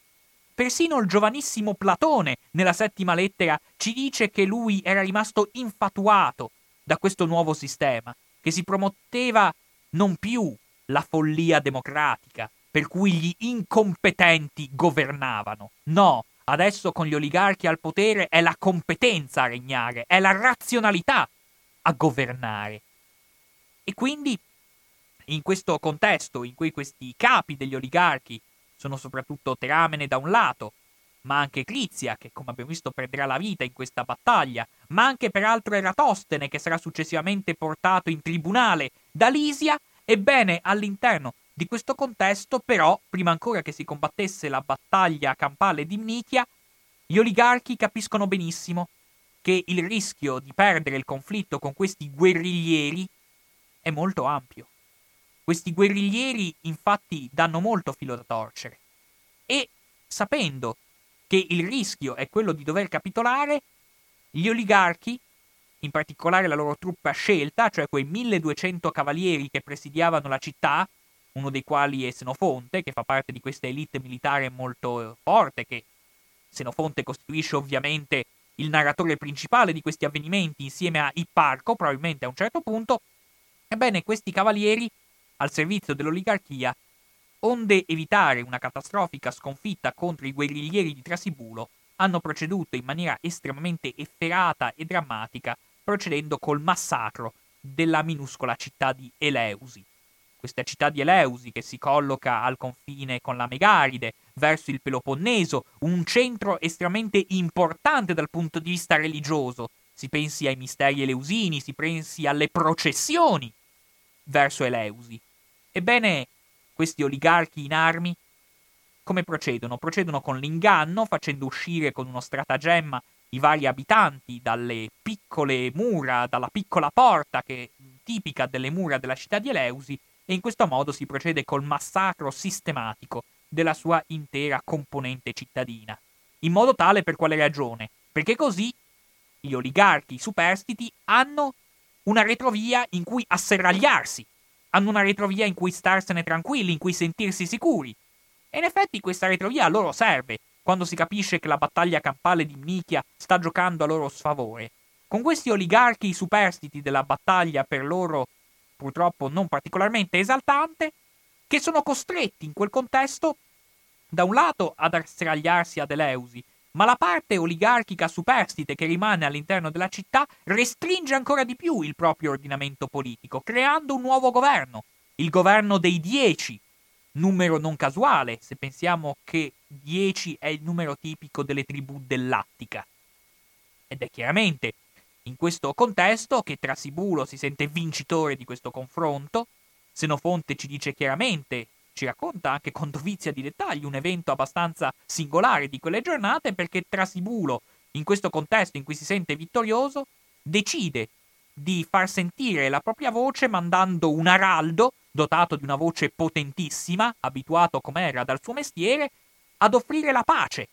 Persino il giovanissimo Platone, nella settima lettera, ci dice che lui era rimasto infatuato da questo nuovo sistema, che si prometteva non più la follia democratica, per cui gli incompetenti governavano. No, adesso con gli oligarchi al potere è la competenza a regnare, è la razionalità a governare. E quindi, in questo contesto in cui questi capi degli oligarchi sono soprattutto Teramene da un lato, ma anche Crizia, che come abbiamo visto perderà la vita in questa battaglia, ma anche peraltro Eratostene, che sarà successivamente portato in tribunale da Lisia, ebbene all'interno di questo contesto, però, prima ancora che si combattesse la battaglia campale di Mnichia, gli oligarchi capiscono benissimo che il rischio di perdere il conflitto con questi guerriglieri è molto ampio. Questi guerriglieri infatti danno molto filo da torcere e sapendo che il rischio è quello di dover capitolare, gli oligarchi, in particolare la loro truppa scelta, cioè quei 1200 cavalieri che presidiavano la città, uno dei quali è Senofonte, che fa parte di questa elite militare molto forte, che Senofonte costituisce ovviamente il narratore principale di questi avvenimenti insieme a Ipparco, probabilmente a un certo punto, ebbene questi cavalieri, al servizio dell'oligarchia, onde evitare una catastrofica sconfitta contro i guerriglieri di Trasibulo, hanno proceduto in maniera estremamente efferata e drammatica, procedendo col massacro della minuscola città di Eleusi questa città di Eleusi che si colloca al confine con la Megaride, verso il Peloponneso, un centro estremamente importante dal punto di vista religioso. Si pensi ai misteri eleusini, si pensi alle processioni verso Eleusi. Ebbene, questi oligarchi in armi come procedono? Procedono con l'inganno, facendo uscire con uno stratagemma i vari abitanti dalle piccole mura, dalla piccola porta che tipica delle mura della città di Eleusi e in questo modo si procede col massacro sistematico della sua intera componente cittadina. In modo tale per quale ragione? Perché così gli oligarchi superstiti hanno una retrovia in cui asserragliarsi, hanno una retrovia in cui starsene tranquilli, in cui sentirsi sicuri. E in effetti questa retrovia a loro serve, quando si capisce che la battaglia campale di Mnichia sta giocando a loro sfavore. Con questi oligarchi superstiti della battaglia per loro purtroppo non particolarmente esaltante, che sono costretti in quel contesto, da un lato, ad asserragliarsi ad Eleusi, ma la parte oligarchica superstite che rimane all'interno della città restringe ancora di più il proprio ordinamento politico, creando un nuovo governo, il governo dei dieci, numero non casuale, se pensiamo che dieci è il numero tipico delle tribù dell'Attica. Ed è chiaramente in questo contesto che Trasibulo si sente vincitore di questo confronto, Senofonte ci dice chiaramente, ci racconta anche con dovizia di dettagli un evento abbastanza singolare di quelle giornate perché Trasibulo, in questo contesto in cui si sente vittorioso, decide di far sentire la propria voce mandando un araldo, dotato di una voce potentissima, abituato com'era dal suo mestiere, ad offrire la pace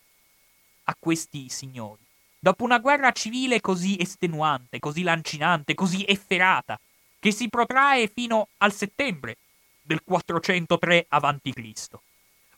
a questi signori. Dopo una guerra civile così estenuante, così lancinante, così efferata, che si protrae fino al settembre del 403 a.C.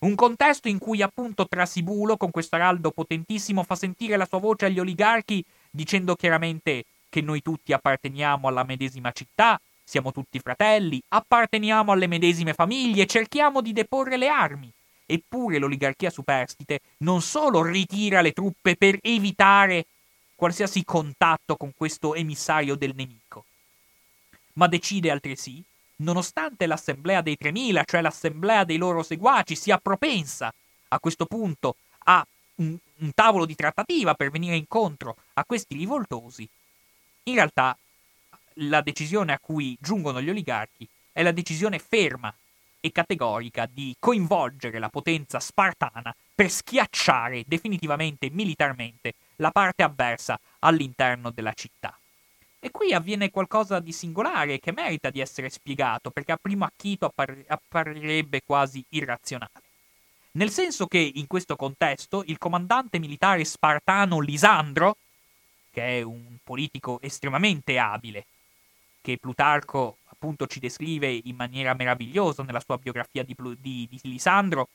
Un contesto in cui appunto Trasibulo, con questo araldo potentissimo, fa sentire la sua voce agli oligarchi dicendo chiaramente che noi tutti apparteniamo alla medesima città, siamo tutti fratelli, apparteniamo alle medesime famiglie, cerchiamo di deporre le armi. Eppure l'oligarchia superstite non solo ritira le truppe per evitare qualsiasi contatto con questo emissario del nemico, ma decide altresì, nonostante l'assemblea dei 3000, cioè l'assemblea dei loro seguaci, sia propensa a questo punto a un, un tavolo di trattativa per venire incontro a questi rivoltosi, in realtà la decisione a cui giungono gli oligarchi è la decisione ferma e categorica di coinvolgere la potenza spartana per schiacciare definitivamente militarmente la parte avversa all'interno della città. E qui avviene qualcosa di singolare che merita di essere spiegato, perché a primo acchito appar- apparirebbe quasi irrazionale. nel senso che in questo contesto il comandante militare spartano Lisandro, che è un politico estremamente abile, che Plutarco appunto ci descrive in maniera meravigliosa nella sua biografia di, di, di Lisandro,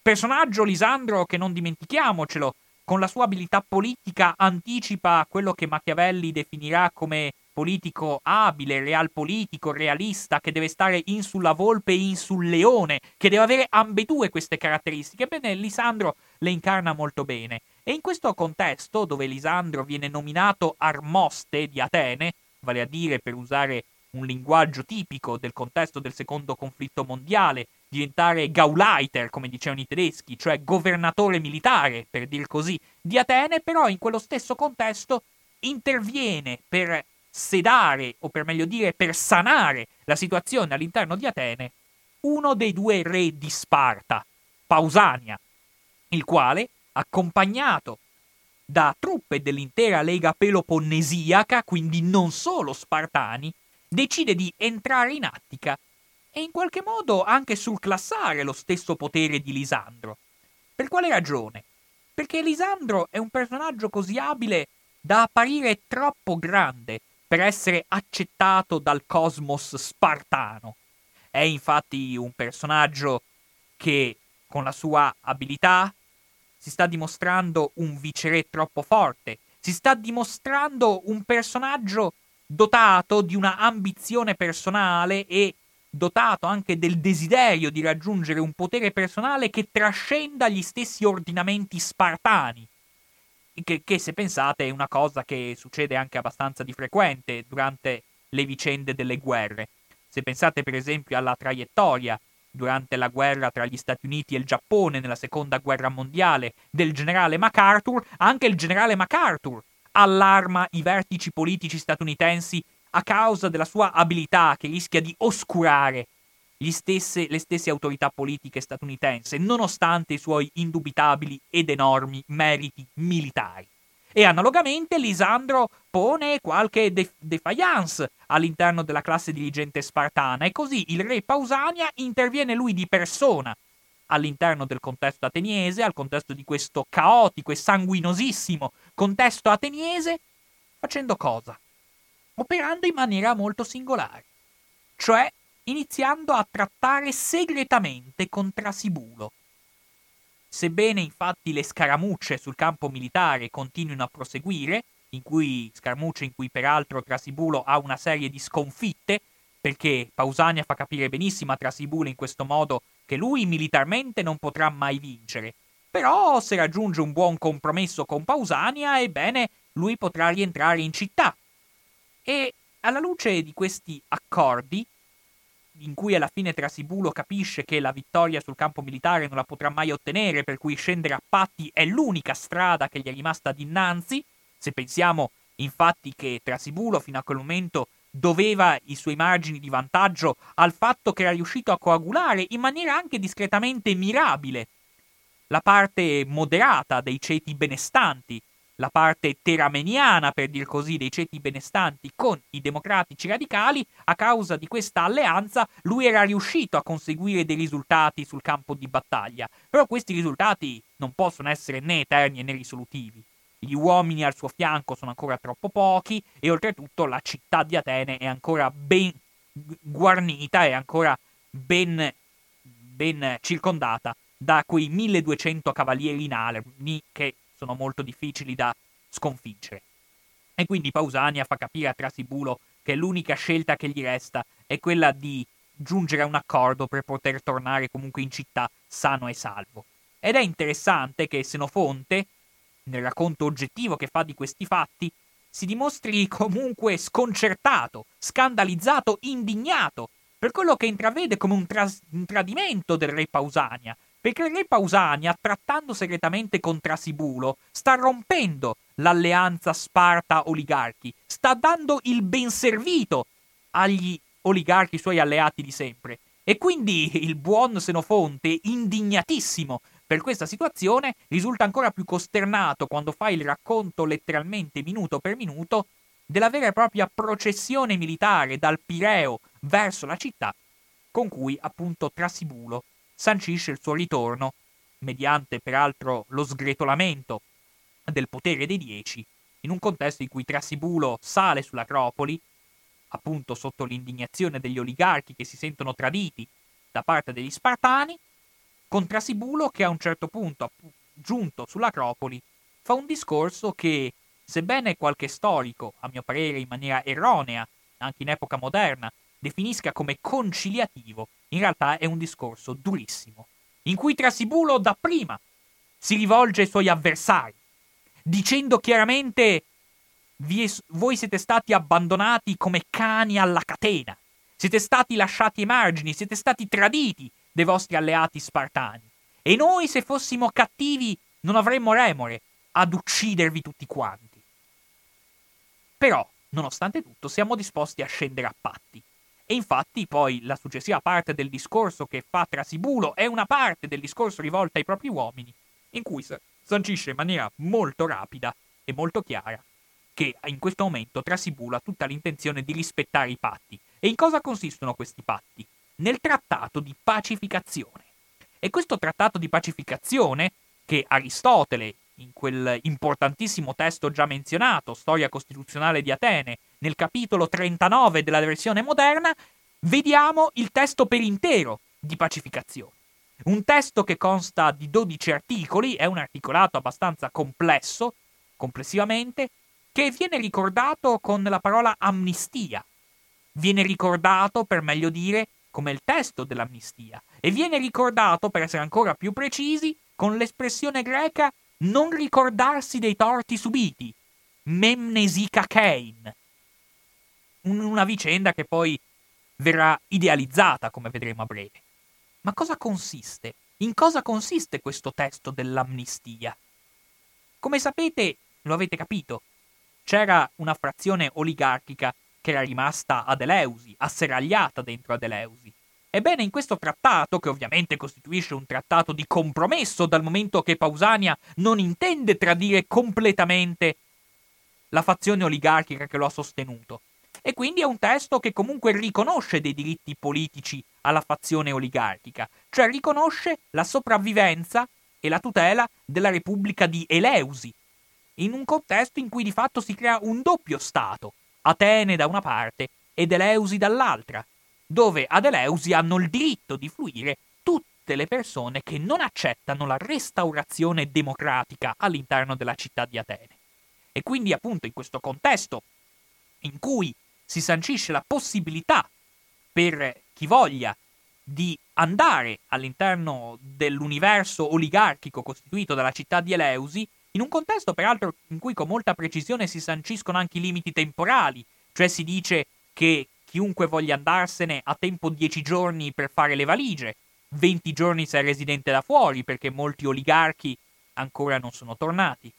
personaggio Lisandro che non dimentichiamocelo, con la sua abilità politica anticipa quello che Machiavelli definirà come politico abile, realpolitico, realista, che deve stare in sulla volpe e in sul leone, che deve avere ambedue queste caratteristiche. Bene, Lisandro le incarna molto bene. E in questo contesto, dove Lisandro viene nominato Armoste di Atene, vale a dire per usare un linguaggio tipico del contesto del secondo conflitto mondiale, diventare Gauleiter, come dicevano i tedeschi, cioè governatore militare, per dir così, di Atene, però in quello stesso contesto interviene per sedare, o per meglio dire per sanare la situazione all'interno di Atene, uno dei due re di Sparta, Pausania, il quale, accompagnato da truppe dell'intera lega peloponnesiaca, quindi non solo spartani, decide di entrare in Attica e in qualche modo anche surclassare lo stesso potere di Lisandro. Per quale ragione? Perché Lisandro è un personaggio così abile da apparire troppo grande per essere accettato dal cosmos spartano. È infatti un personaggio che con la sua abilità si sta dimostrando un viceré troppo forte, si sta dimostrando un personaggio dotato di una ambizione personale e dotato anche del desiderio di raggiungere un potere personale che trascenda gli stessi ordinamenti spartani che, che, se pensate è una cosa che succede anche abbastanza di frequente durante le vicende delle guerre. Se pensate per esempio alla traiettoria durante la guerra tra gli Stati Uniti e il Giappone nella seconda guerra mondiale del generale MacArthur, anche il generale MacArthur allarma i vertici politici statunitensi a causa della sua abilità che rischia di oscurare stesse, le stesse autorità politiche statunitensi, nonostante i suoi indubitabili ed enormi meriti militari. E analogamente Lisandro pone qualche def- defiance all'interno della classe dirigente spartana e così il re Pausania interviene lui di persona all'interno del contesto ateniese, al contesto di questo caotico e sanguinosissimo contesto ateniese, facendo cosa? Operando in maniera molto singolare, cioè iniziando a trattare segretamente con Trasibulo. Sebbene infatti le scaramucce sul campo militare continuino a proseguire, in cui scaramucce in cui peraltro Trasibulo ha una serie di sconfitte, perché Pausania fa capire benissimo a Trasibulo in questo modo che lui militarmente non potrà mai vincere. Però se raggiunge un buon compromesso con Pausania, ebbene, lui potrà rientrare in città. E alla luce di questi accordi, in cui alla fine Trasibulo capisce che la vittoria sul campo militare non la potrà mai ottenere, per cui scendere a patti è l'unica strada che gli è rimasta dinanzi, se pensiamo infatti che Trasibulo fino a quel momento doveva i suoi margini di vantaggio al fatto che era riuscito a coagulare in maniera anche discretamente mirabile la parte moderata dei ceti benestanti la parte terameniana, per dir così, dei ceti benestanti con i democratici radicali, a causa di questa alleanza lui era riuscito a conseguire dei risultati sul campo di battaglia. Però questi risultati non possono essere né eterni né risolutivi. Gli uomini al suo fianco sono ancora troppo pochi e oltretutto la città di Atene è ancora ben guarnita, è ancora ben, ben circondata da quei 1200 cavalieri in armi che sono molto difficili da sconfiggere. E quindi Pausania fa capire a Trasibulo che l'unica scelta che gli resta è quella di giungere a un accordo per poter tornare comunque in città sano e salvo. Ed è interessante che Senofonte, nel racconto oggettivo che fa di questi fatti, si dimostri comunque sconcertato, scandalizzato, indignato per quello che intravede come un, tras- un tradimento del re Pausania, perché il re Pausania, trattando segretamente con Trasibulo, sta rompendo l'alleanza Sparta-oligarchi, sta dando il ben servito agli oligarchi suoi alleati di sempre. E quindi il buon Senofonte, indignatissimo per questa situazione, risulta ancora più costernato quando fa il racconto letteralmente minuto per minuto della vera e propria processione militare dal Pireo verso la città, con cui appunto Trasibulo sancisce il suo ritorno mediante peraltro lo sgretolamento del potere dei dieci, in un contesto in cui Trasibulo sale sull'Acropoli, appunto sotto l'indignazione degli oligarchi che si sentono traditi da parte degli Spartani, con Trasibulo che a un certo punto, giunto sull'Acropoli, fa un discorso che, sebbene qualche storico, a mio parere in maniera erronea, anche in epoca moderna, definisca come conciliativo, in realtà è un discorso durissimo, in cui Trasibulo dapprima si rivolge ai suoi avversari, dicendo chiaramente voi siete stati abbandonati come cani alla catena, siete stati lasciati ai margini, siete stati traditi dai vostri alleati spartani. E noi, se fossimo cattivi, non avremmo remore ad uccidervi tutti quanti. Però, nonostante tutto, siamo disposti a scendere a patti. E infatti poi la successiva parte del discorso che fa Trasibulo è una parte del discorso rivolta ai propri uomini, in cui sancisce in maniera molto rapida e molto chiara che in questo momento Trasibulo ha tutta l'intenzione di rispettare i patti. E in cosa consistono questi patti? Nel trattato di pacificazione. E questo trattato di pacificazione, che Aristotele, in quel importantissimo testo già menzionato, Storia Costituzionale di Atene, nel capitolo 39 della versione moderna, vediamo il testo per intero di pacificazione. Un testo che consta di 12 articoli, è un articolato abbastanza complesso, complessivamente, che viene ricordato con la parola amnistia. Viene ricordato, per meglio dire, come il testo dell'amnistia, e viene ricordato, per essere ancora più precisi, con l'espressione greca non ricordarsi dei torti subiti, memnesica kein. Una vicenda che poi verrà idealizzata, come vedremo a breve. Ma cosa consiste? In cosa consiste questo testo dell'amnistia? Come sapete, lo avete capito, c'era una frazione oligarchica che era rimasta ad Eleusi, asseragliata dentro ad Eleusi. Ebbene, in questo trattato, che ovviamente costituisce un trattato di compromesso dal momento che Pausania non intende tradire completamente la fazione oligarchica che lo ha sostenuto, e quindi è un testo che comunque riconosce dei diritti politici alla fazione oligarchica, cioè riconosce la sopravvivenza e la tutela della Repubblica di Eleusi, in un contesto in cui di fatto si crea un doppio Stato, Atene da una parte ed Eleusi dall'altra, dove ad Eleusi hanno il diritto di fluire tutte le persone che non accettano la restaurazione democratica all'interno della città di Atene. E quindi appunto in questo contesto in cui si sancisce la possibilità per chi voglia di andare all'interno dell'universo oligarchico costituito dalla città di Eleusi, in un contesto peraltro in cui con molta precisione si sanciscono anche i limiti temporali, cioè si dice che chiunque voglia andarsene ha tempo 10 giorni per fare le valigie, 20 giorni se è residente da fuori perché molti oligarchi ancora non sono tornati.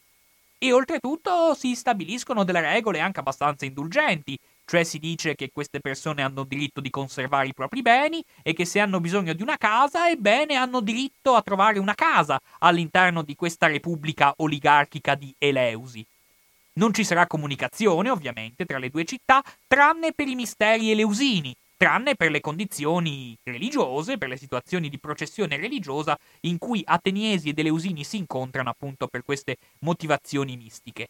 E oltretutto si stabiliscono delle regole anche abbastanza indulgenti, cioè si dice che queste persone hanno diritto di conservare i propri beni e che se hanno bisogno di una casa, ebbene hanno diritto a trovare una casa all'interno di questa repubblica oligarchica di Eleusi. Non ci sarà comunicazione, ovviamente, tra le due città, tranne per i misteri eleusini, tranne per le condizioni religiose, per le situazioni di processione religiosa in cui ateniesi ed eleusini si incontrano appunto per queste motivazioni mistiche.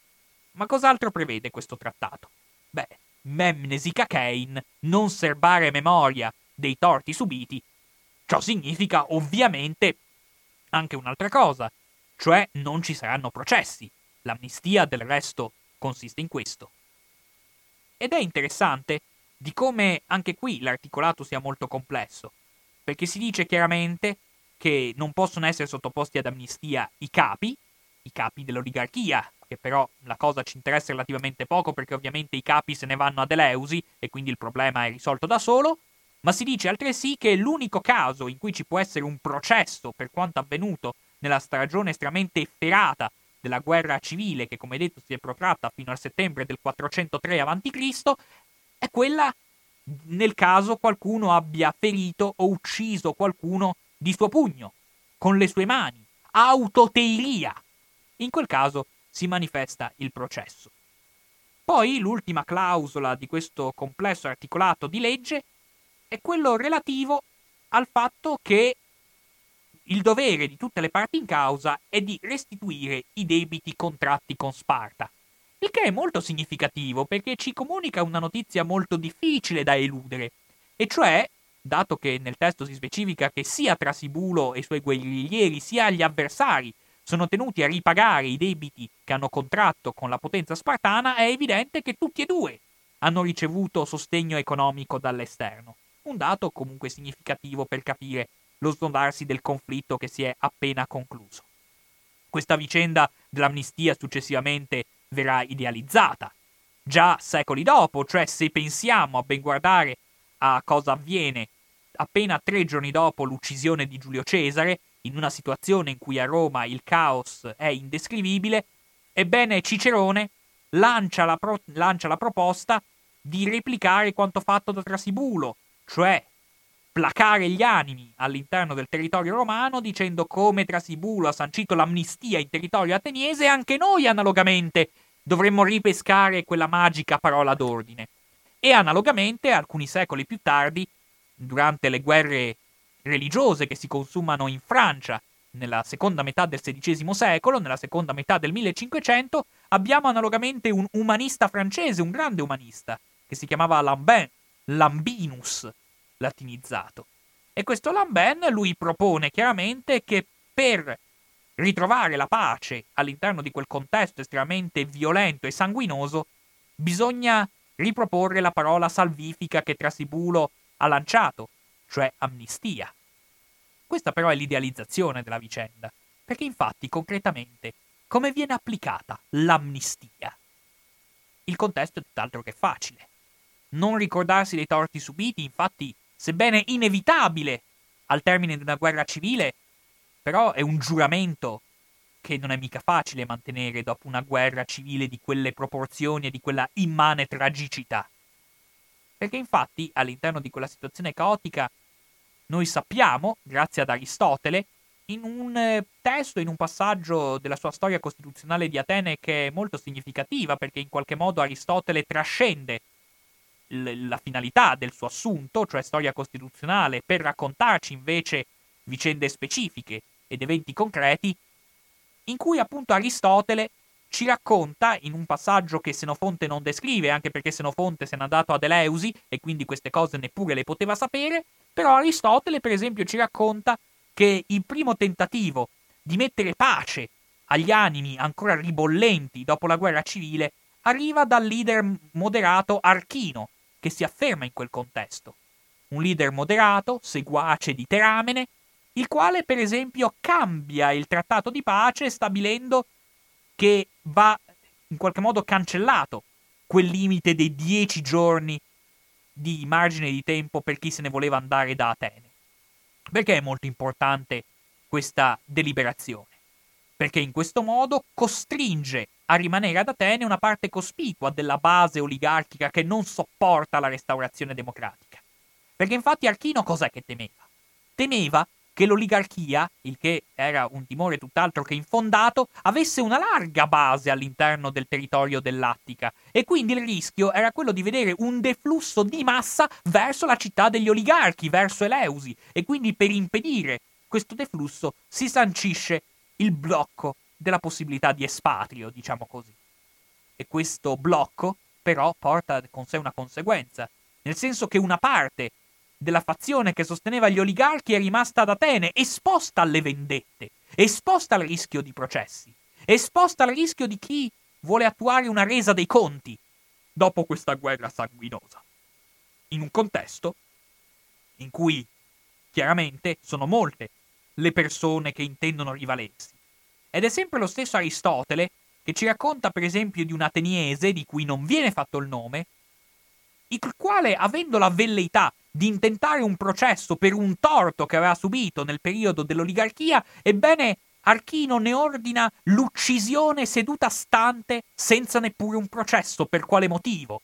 Ma cos'altro prevede questo trattato? Beh, memnesi cachein, non serbare memoria dei torti subiti. Ciò significa ovviamente anche un'altra cosa, cioè non ci saranno processi. L'amnistia del resto consiste in questo. Ed è interessante di come anche qui l'articolato sia molto complesso, perché si dice chiaramente che non possono essere sottoposti ad amnistia i capi, i capi dell'oligarchia, che però la cosa ci interessa relativamente poco perché ovviamente i capi se ne vanno ad Eleusi e quindi il problema è risolto da solo, ma si dice altresì che l'unico caso in cui ci può essere un processo per quanto avvenuto nella stagione estremamente efferata della guerra civile che come detto si è protratta fino al settembre del 403 a.C., è quella nel caso qualcuno abbia ferito o ucciso qualcuno di suo pugno, con le sue mani, autoteiria. In quel caso si manifesta il processo. Poi l'ultima clausola di questo complesso articolato di legge è quello relativo al fatto che il dovere di tutte le parti in causa è di restituire i debiti contratti con Sparta. Il che è molto significativo perché ci comunica una notizia molto difficile da eludere, e cioè, dato che nel testo si specifica che sia Trasibulo e i suoi guerriglieri sia gli avversari sono tenuti a ripagare i debiti che hanno contratto con la potenza spartana, è evidente che tutti e due hanno ricevuto sostegno economico dall'esterno. Un dato comunque significativo per capire lo snodarsi del conflitto che si è appena concluso. Questa vicenda dell'amnistia successivamente verrà idealizzata. Già secoli dopo, cioè se pensiamo a ben guardare a cosa avviene appena tre giorni dopo l'uccisione di Giulio Cesare, in una situazione in cui a Roma il caos è indescrivibile, ebbene Cicerone lancia la, pro- lancia la proposta di replicare quanto fatto da Trasibulo, cioè placare gli animi all'interno del territorio romano dicendo come Trasibulo ha sancito l'amnistia in territorio ateniese, anche noi analogamente dovremmo ripescare quella magica parola d'ordine. E analogamente, alcuni secoli più tardi, durante le guerre religiose che si consumano in Francia nella seconda metà del XVI secolo, nella seconda metà del 1500, abbiamo analogamente un umanista francese, un grande umanista, che si chiamava Lambin, Lambinus, latinizzato. E questo Lambin lui propone chiaramente che per ritrovare la pace all'interno di quel contesto estremamente violento e sanguinoso, bisogna riproporre la parola salvifica che Trasibulo ha lanciato, cioè amnistia. Questa però è l'idealizzazione della vicenda, perché infatti concretamente come viene applicata l'amnistia? Il contesto è tutt'altro che facile. Non ricordarsi dei torti subiti, infatti, sebbene inevitabile al termine di una guerra civile, però è un giuramento che non è mica facile mantenere dopo una guerra civile di quelle proporzioni e di quella immane tragicità. Perché infatti all'interno di quella situazione caotica noi sappiamo, grazie ad Aristotele, in un eh, testo, in un passaggio della sua storia costituzionale di Atene che è molto significativa perché in qualche modo Aristotele trascende la finalità del suo assunto, cioè storia costituzionale, per raccontarci invece vicende specifiche ed eventi concreti, in cui appunto Aristotele ci racconta in un passaggio che Senofonte non descrive, anche perché Senofonte se n'è andato ad Eleusi e quindi queste cose neppure le poteva sapere, però Aristotele per esempio ci racconta che il primo tentativo di mettere pace agli animi ancora ribollenti dopo la guerra civile arriva dal leader moderato Archino, che si afferma in quel contesto. Un leader moderato, seguace di Teramene, il quale per esempio cambia il trattato di pace stabilendo che va in qualche modo cancellato quel limite dei dieci giorni di margine di tempo per chi se ne voleva andare da Atene. Perché è molto importante questa deliberazione? Perché in questo modo costringe a rimanere ad Atene una parte cospicua della base oligarchica che non sopporta la restaurazione democratica. Perché infatti Archino cos'è che temeva? Temeva che l'oligarchia, il che era un timore tutt'altro che infondato, avesse una larga base all'interno del territorio dell'Attica e quindi il rischio era quello di vedere un deflusso di massa verso la città degli oligarchi, verso Eleusi e quindi per impedire questo deflusso si sancisce il blocco della possibilità di espatrio, diciamo così. E questo blocco però porta con sé una conseguenza, nel senso che una parte della fazione che sosteneva gli oligarchi è rimasta ad Atene, esposta alle vendette, esposta al rischio di processi, esposta al rischio di chi vuole attuare una resa dei conti dopo questa guerra sanguinosa. In un contesto in cui chiaramente sono molte le persone che intendono rivalersi. Ed è sempre lo stesso Aristotele che ci racconta per esempio di un ateniese di cui non viene fatto il nome, il quale, avendo la velleità di intentare un processo per un torto che aveva subito nel periodo dell'oligarchia, ebbene Archino ne ordina l'uccisione seduta stante senza neppure un processo. Per quale motivo?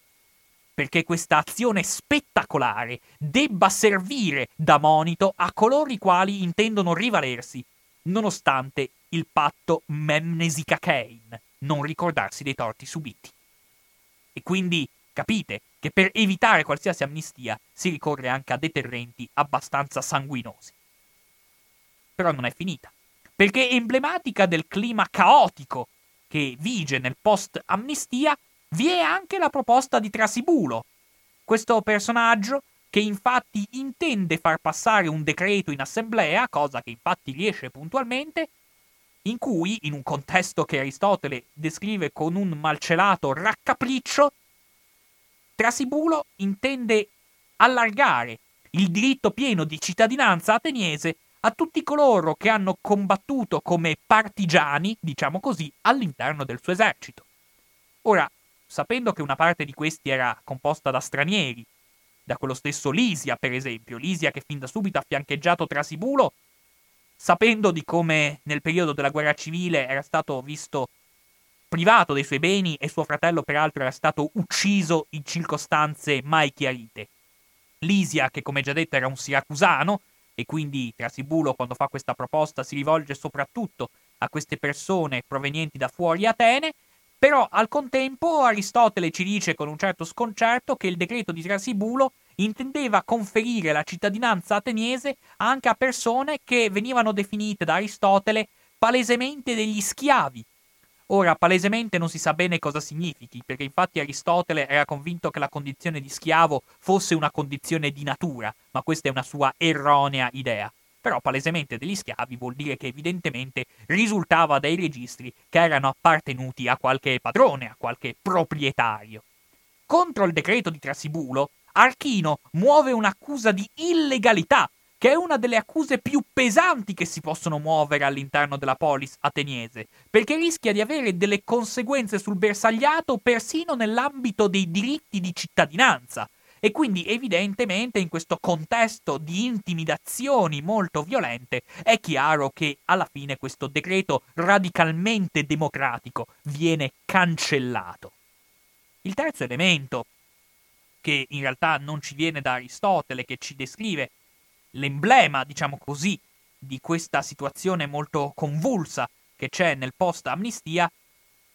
Perché questa azione spettacolare debba servire da monito a coloro i quali intendono rivalersi, nonostante il patto Memnesica-Cain, non ricordarsi dei torti subiti. E quindi capite che per evitare qualsiasi amnistia si ricorre anche a deterrenti abbastanza sanguinosi. però non è finita, perché emblematica del clima caotico che vige nel post-amnistia vi è anche la proposta di Trasibulo, questo personaggio che infatti intende far passare un decreto in assemblea, cosa che infatti riesce puntualmente, in cui, in un contesto che Aristotele descrive con un malcelato raccapriccio, Trasibulo intende allargare il diritto pieno di cittadinanza ateniese a tutti coloro che hanno combattuto come partigiani, diciamo così, all'interno del suo esercito. Ora, sapendo che una parte di questi era composta da stranieri, da quello stesso Lisia, per esempio, Lisia che fin da subito ha fiancheggiato Trasibulo, sapendo di come nel periodo della guerra civile era stato visto privato dei suoi beni e suo fratello peraltro era stato ucciso in circostanze mai chiarite. Lisia, che come già detto era un siracusano, e quindi Trasibulo quando fa questa proposta si rivolge soprattutto a queste persone provenienti da fuori Atene, però al contempo Aristotele ci dice con un certo sconcerto che il decreto di Trasibulo intendeva conferire la cittadinanza ateniese anche a persone che venivano definite da Aristotele palesemente degli schiavi, Ora, palesemente non si sa bene cosa significhi, perché infatti Aristotele era convinto che la condizione di schiavo fosse una condizione di natura, ma questa è una sua erronea idea. Però palesemente degli schiavi vuol dire che evidentemente risultava dai registri che erano appartenuti a qualche padrone, a qualche proprietario. Contro il decreto di Trasibulo, Archino muove un'accusa di illegalità che è una delle accuse più pesanti che si possono muovere all'interno della polis ateniese, perché rischia di avere delle conseguenze sul bersagliato persino nell'ambito dei diritti di cittadinanza. E quindi evidentemente in questo contesto di intimidazioni molto violente è chiaro che alla fine questo decreto radicalmente democratico viene cancellato. Il terzo elemento, che in realtà non ci viene da Aristotele, che ci descrive l'emblema, diciamo così, di questa situazione molto convulsa che c'è nel post-amnistia,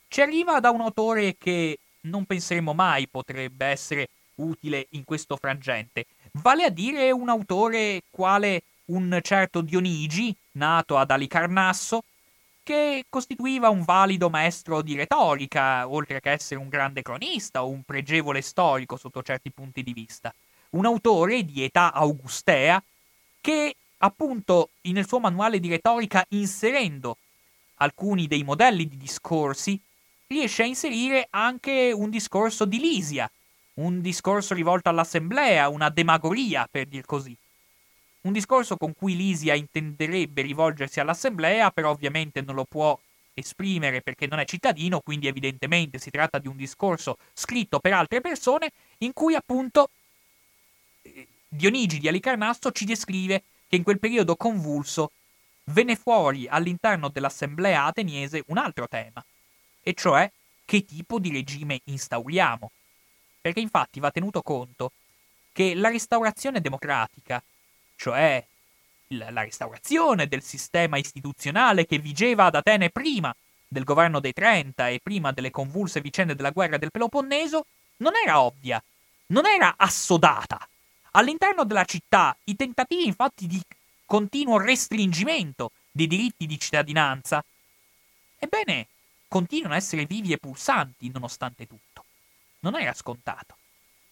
ci arriva da un autore che non penseremo mai potrebbe essere utile in questo frangente, vale a dire un autore quale un certo Dionigi, nato ad Alicarnasso, che costituiva un valido maestro di retorica, oltre che essere un grande cronista o un pregevole storico sotto certi punti di vista. Un autore di età augustea che appunto nel suo manuale di retorica inserendo alcuni dei modelli di discorsi riesce a inserire anche un discorso di Lisia, un discorso rivolto all'assemblea, una demagogia per dir così. Un discorso con cui Lisia intenderebbe rivolgersi all'assemblea, però ovviamente non lo può esprimere perché non è cittadino, quindi evidentemente si tratta di un discorso scritto per altre persone in cui appunto Dionigi di Alicarnasso ci descrive che in quel periodo convulso venne fuori all'interno dell'assemblea ateniese un altro tema, e cioè che tipo di regime instauriamo. Perché infatti va tenuto conto che la restaurazione democratica, cioè la restaurazione del sistema istituzionale che vigeva ad Atene prima del governo dei Trenta e prima delle convulse vicende della guerra del Peloponneso, non era ovvia, non era assodata, All'interno della città i tentativi infatti di continuo restringimento dei diritti di cittadinanza, ebbene, continuano a essere vivi e pulsanti nonostante tutto. Non era scontato.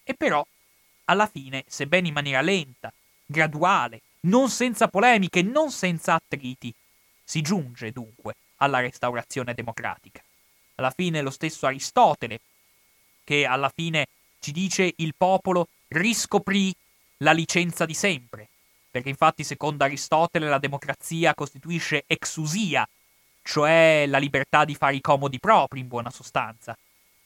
E però, alla fine, sebbene in maniera lenta, graduale, non senza polemiche, non senza attriti, si giunge dunque alla restaurazione democratica. Alla fine lo stesso Aristotele, che alla fine ci dice il popolo riscoprì la licenza di sempre, perché infatti secondo Aristotele la democrazia costituisce exusia, cioè la libertà di fare i comodi propri in buona sostanza.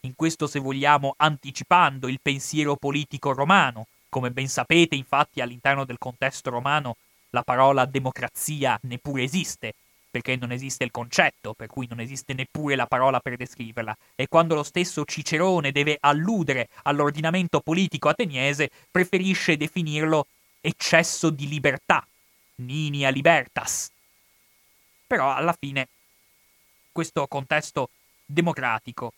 In questo, se vogliamo, anticipando il pensiero politico romano. Come ben sapete, infatti, all'interno del contesto romano la parola democrazia neppure esiste, perché non esiste il concetto, per cui non esiste neppure la parola per descriverla, e quando lo stesso Cicerone deve alludere all'ordinamento politico ateniese, preferisce definirlo eccesso di libertà, ninia libertas. Però alla fine questo contesto democratico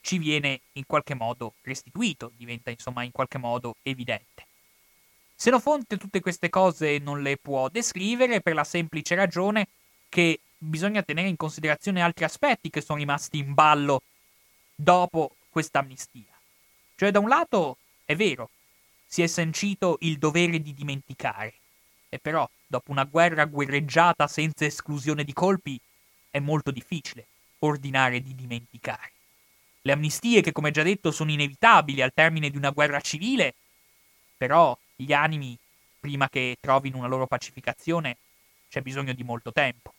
ci viene in qualche modo restituito, diventa insomma in qualche modo evidente. Senofonte tutte queste cose non le può descrivere per la semplice ragione che bisogna tenere in considerazione altri aspetti che sono rimasti in ballo dopo questa amnistia. Cioè, da un lato, è vero, si è sancito il dovere di dimenticare, e però, dopo una guerra guerreggiata senza esclusione di colpi, è molto difficile ordinare di dimenticare. Le amnistie, che come già detto sono inevitabili al termine di una guerra civile, però gli animi, prima che trovino una loro pacificazione, c'è bisogno di molto tempo.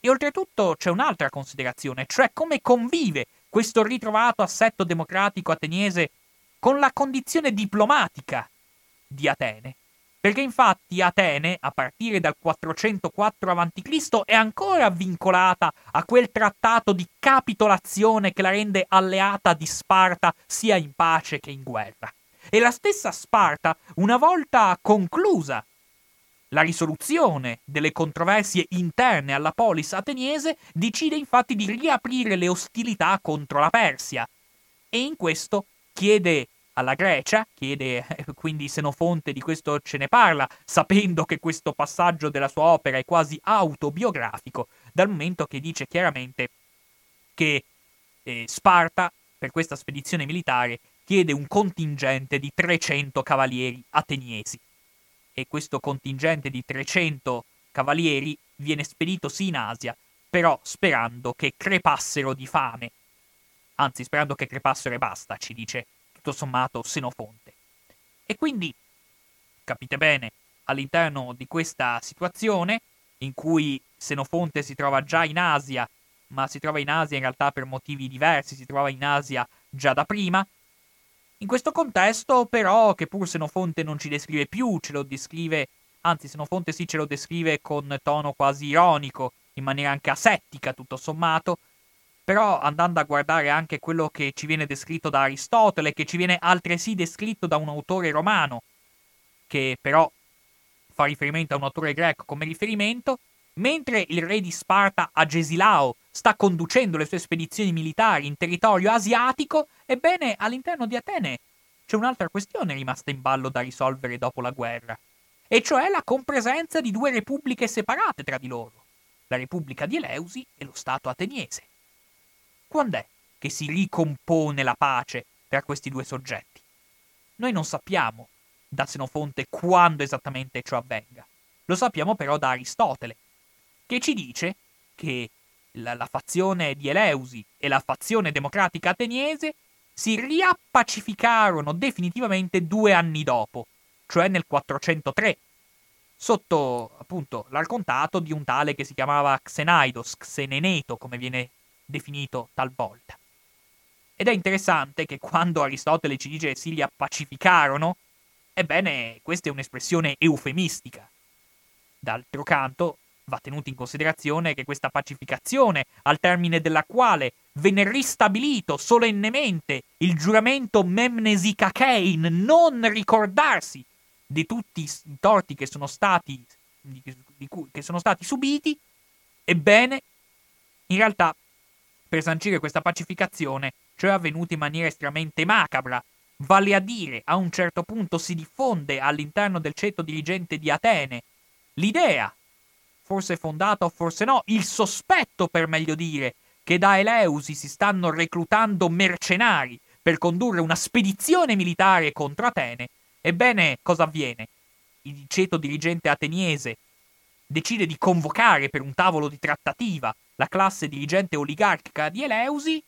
E oltretutto c'è un'altra considerazione, cioè come convive questo ritrovato assetto democratico ateniese con la condizione diplomatica di Atene. Perché infatti Atene, a partire dal 404 a.C., è ancora vincolata a quel trattato di capitolazione che la rende alleata di Sparta sia in pace che in guerra. E la stessa Sparta, una volta conclusa la risoluzione delle controversie interne alla polis ateniese, decide infatti di riaprire le ostilità contro la Persia e in questo chiede alla Grecia, chiede eh, quindi Senofonte di questo ce ne parla, sapendo che questo passaggio della sua opera è quasi autobiografico, dal momento che dice chiaramente che eh, Sparta, per questa spedizione militare, chiede un contingente di 300 cavalieri ateniesi. E questo contingente di 300 cavalieri viene spedito sì in Asia, però sperando che crepassero di fame. Anzi, sperando che crepassero e basta, ci dice tutto sommato Senofonte. E quindi, capite bene, all'interno di questa situazione, in cui Senofonte si trova già in Asia, ma si trova in Asia in realtà per motivi diversi, si trova in Asia già da prima, in questo contesto, però, che pur Senofonte non ci descrive più, ce lo descrive, anzi Senofonte sì ce lo descrive con tono quasi ironico, in maniera anche asettica tutto sommato, però andando a guardare anche quello che ci viene descritto da Aristotele, che ci viene altresì descritto da un autore romano, che però fa riferimento a un autore greco come riferimento, mentre il re di Sparta Agesilao sta conducendo le sue spedizioni militari in territorio asiatico, ebbene all'interno di Atene c'è un'altra questione rimasta in ballo da risolvere dopo la guerra, e cioè la compresenza di due repubbliche separate tra di loro, la Repubblica di Eleusi e lo Stato ateniese. Quando è che si ricompone la pace tra questi due soggetti? Noi non sappiamo da Senofonte quando esattamente ciò avvenga. Lo sappiamo però da Aristotele, che ci dice che la, la fazione di Eleusi e la fazione democratica ateniese si riappacificarono definitivamente due anni dopo, cioè nel 403, sotto appunto l'arcontato di un tale che si chiamava Xenaidos, Xeneneto, come viene definito talvolta. Ed è interessante che quando Aristotele ci dice si riappacificarono, ebbene, questa è un'espressione eufemistica. D'altro canto, Va tenuto in considerazione che questa pacificazione, al termine della quale venne ristabilito solennemente il giuramento Memnesicachein, non ricordarsi di tutti i torti che sono stati, che sono stati subiti, ebbene, in realtà, per sancire questa pacificazione, è avvenuto in maniera estremamente macabra, vale a dire, a un certo punto si diffonde all'interno del ceto dirigente di Atene l'idea forse fondato o forse no, il sospetto per meglio dire, che da Eleusi si stanno reclutando mercenari per condurre una spedizione militare contro Atene, ebbene cosa avviene? Il ceto dirigente ateniese decide di convocare per un tavolo di trattativa la classe dirigente oligarchica di Eleusi,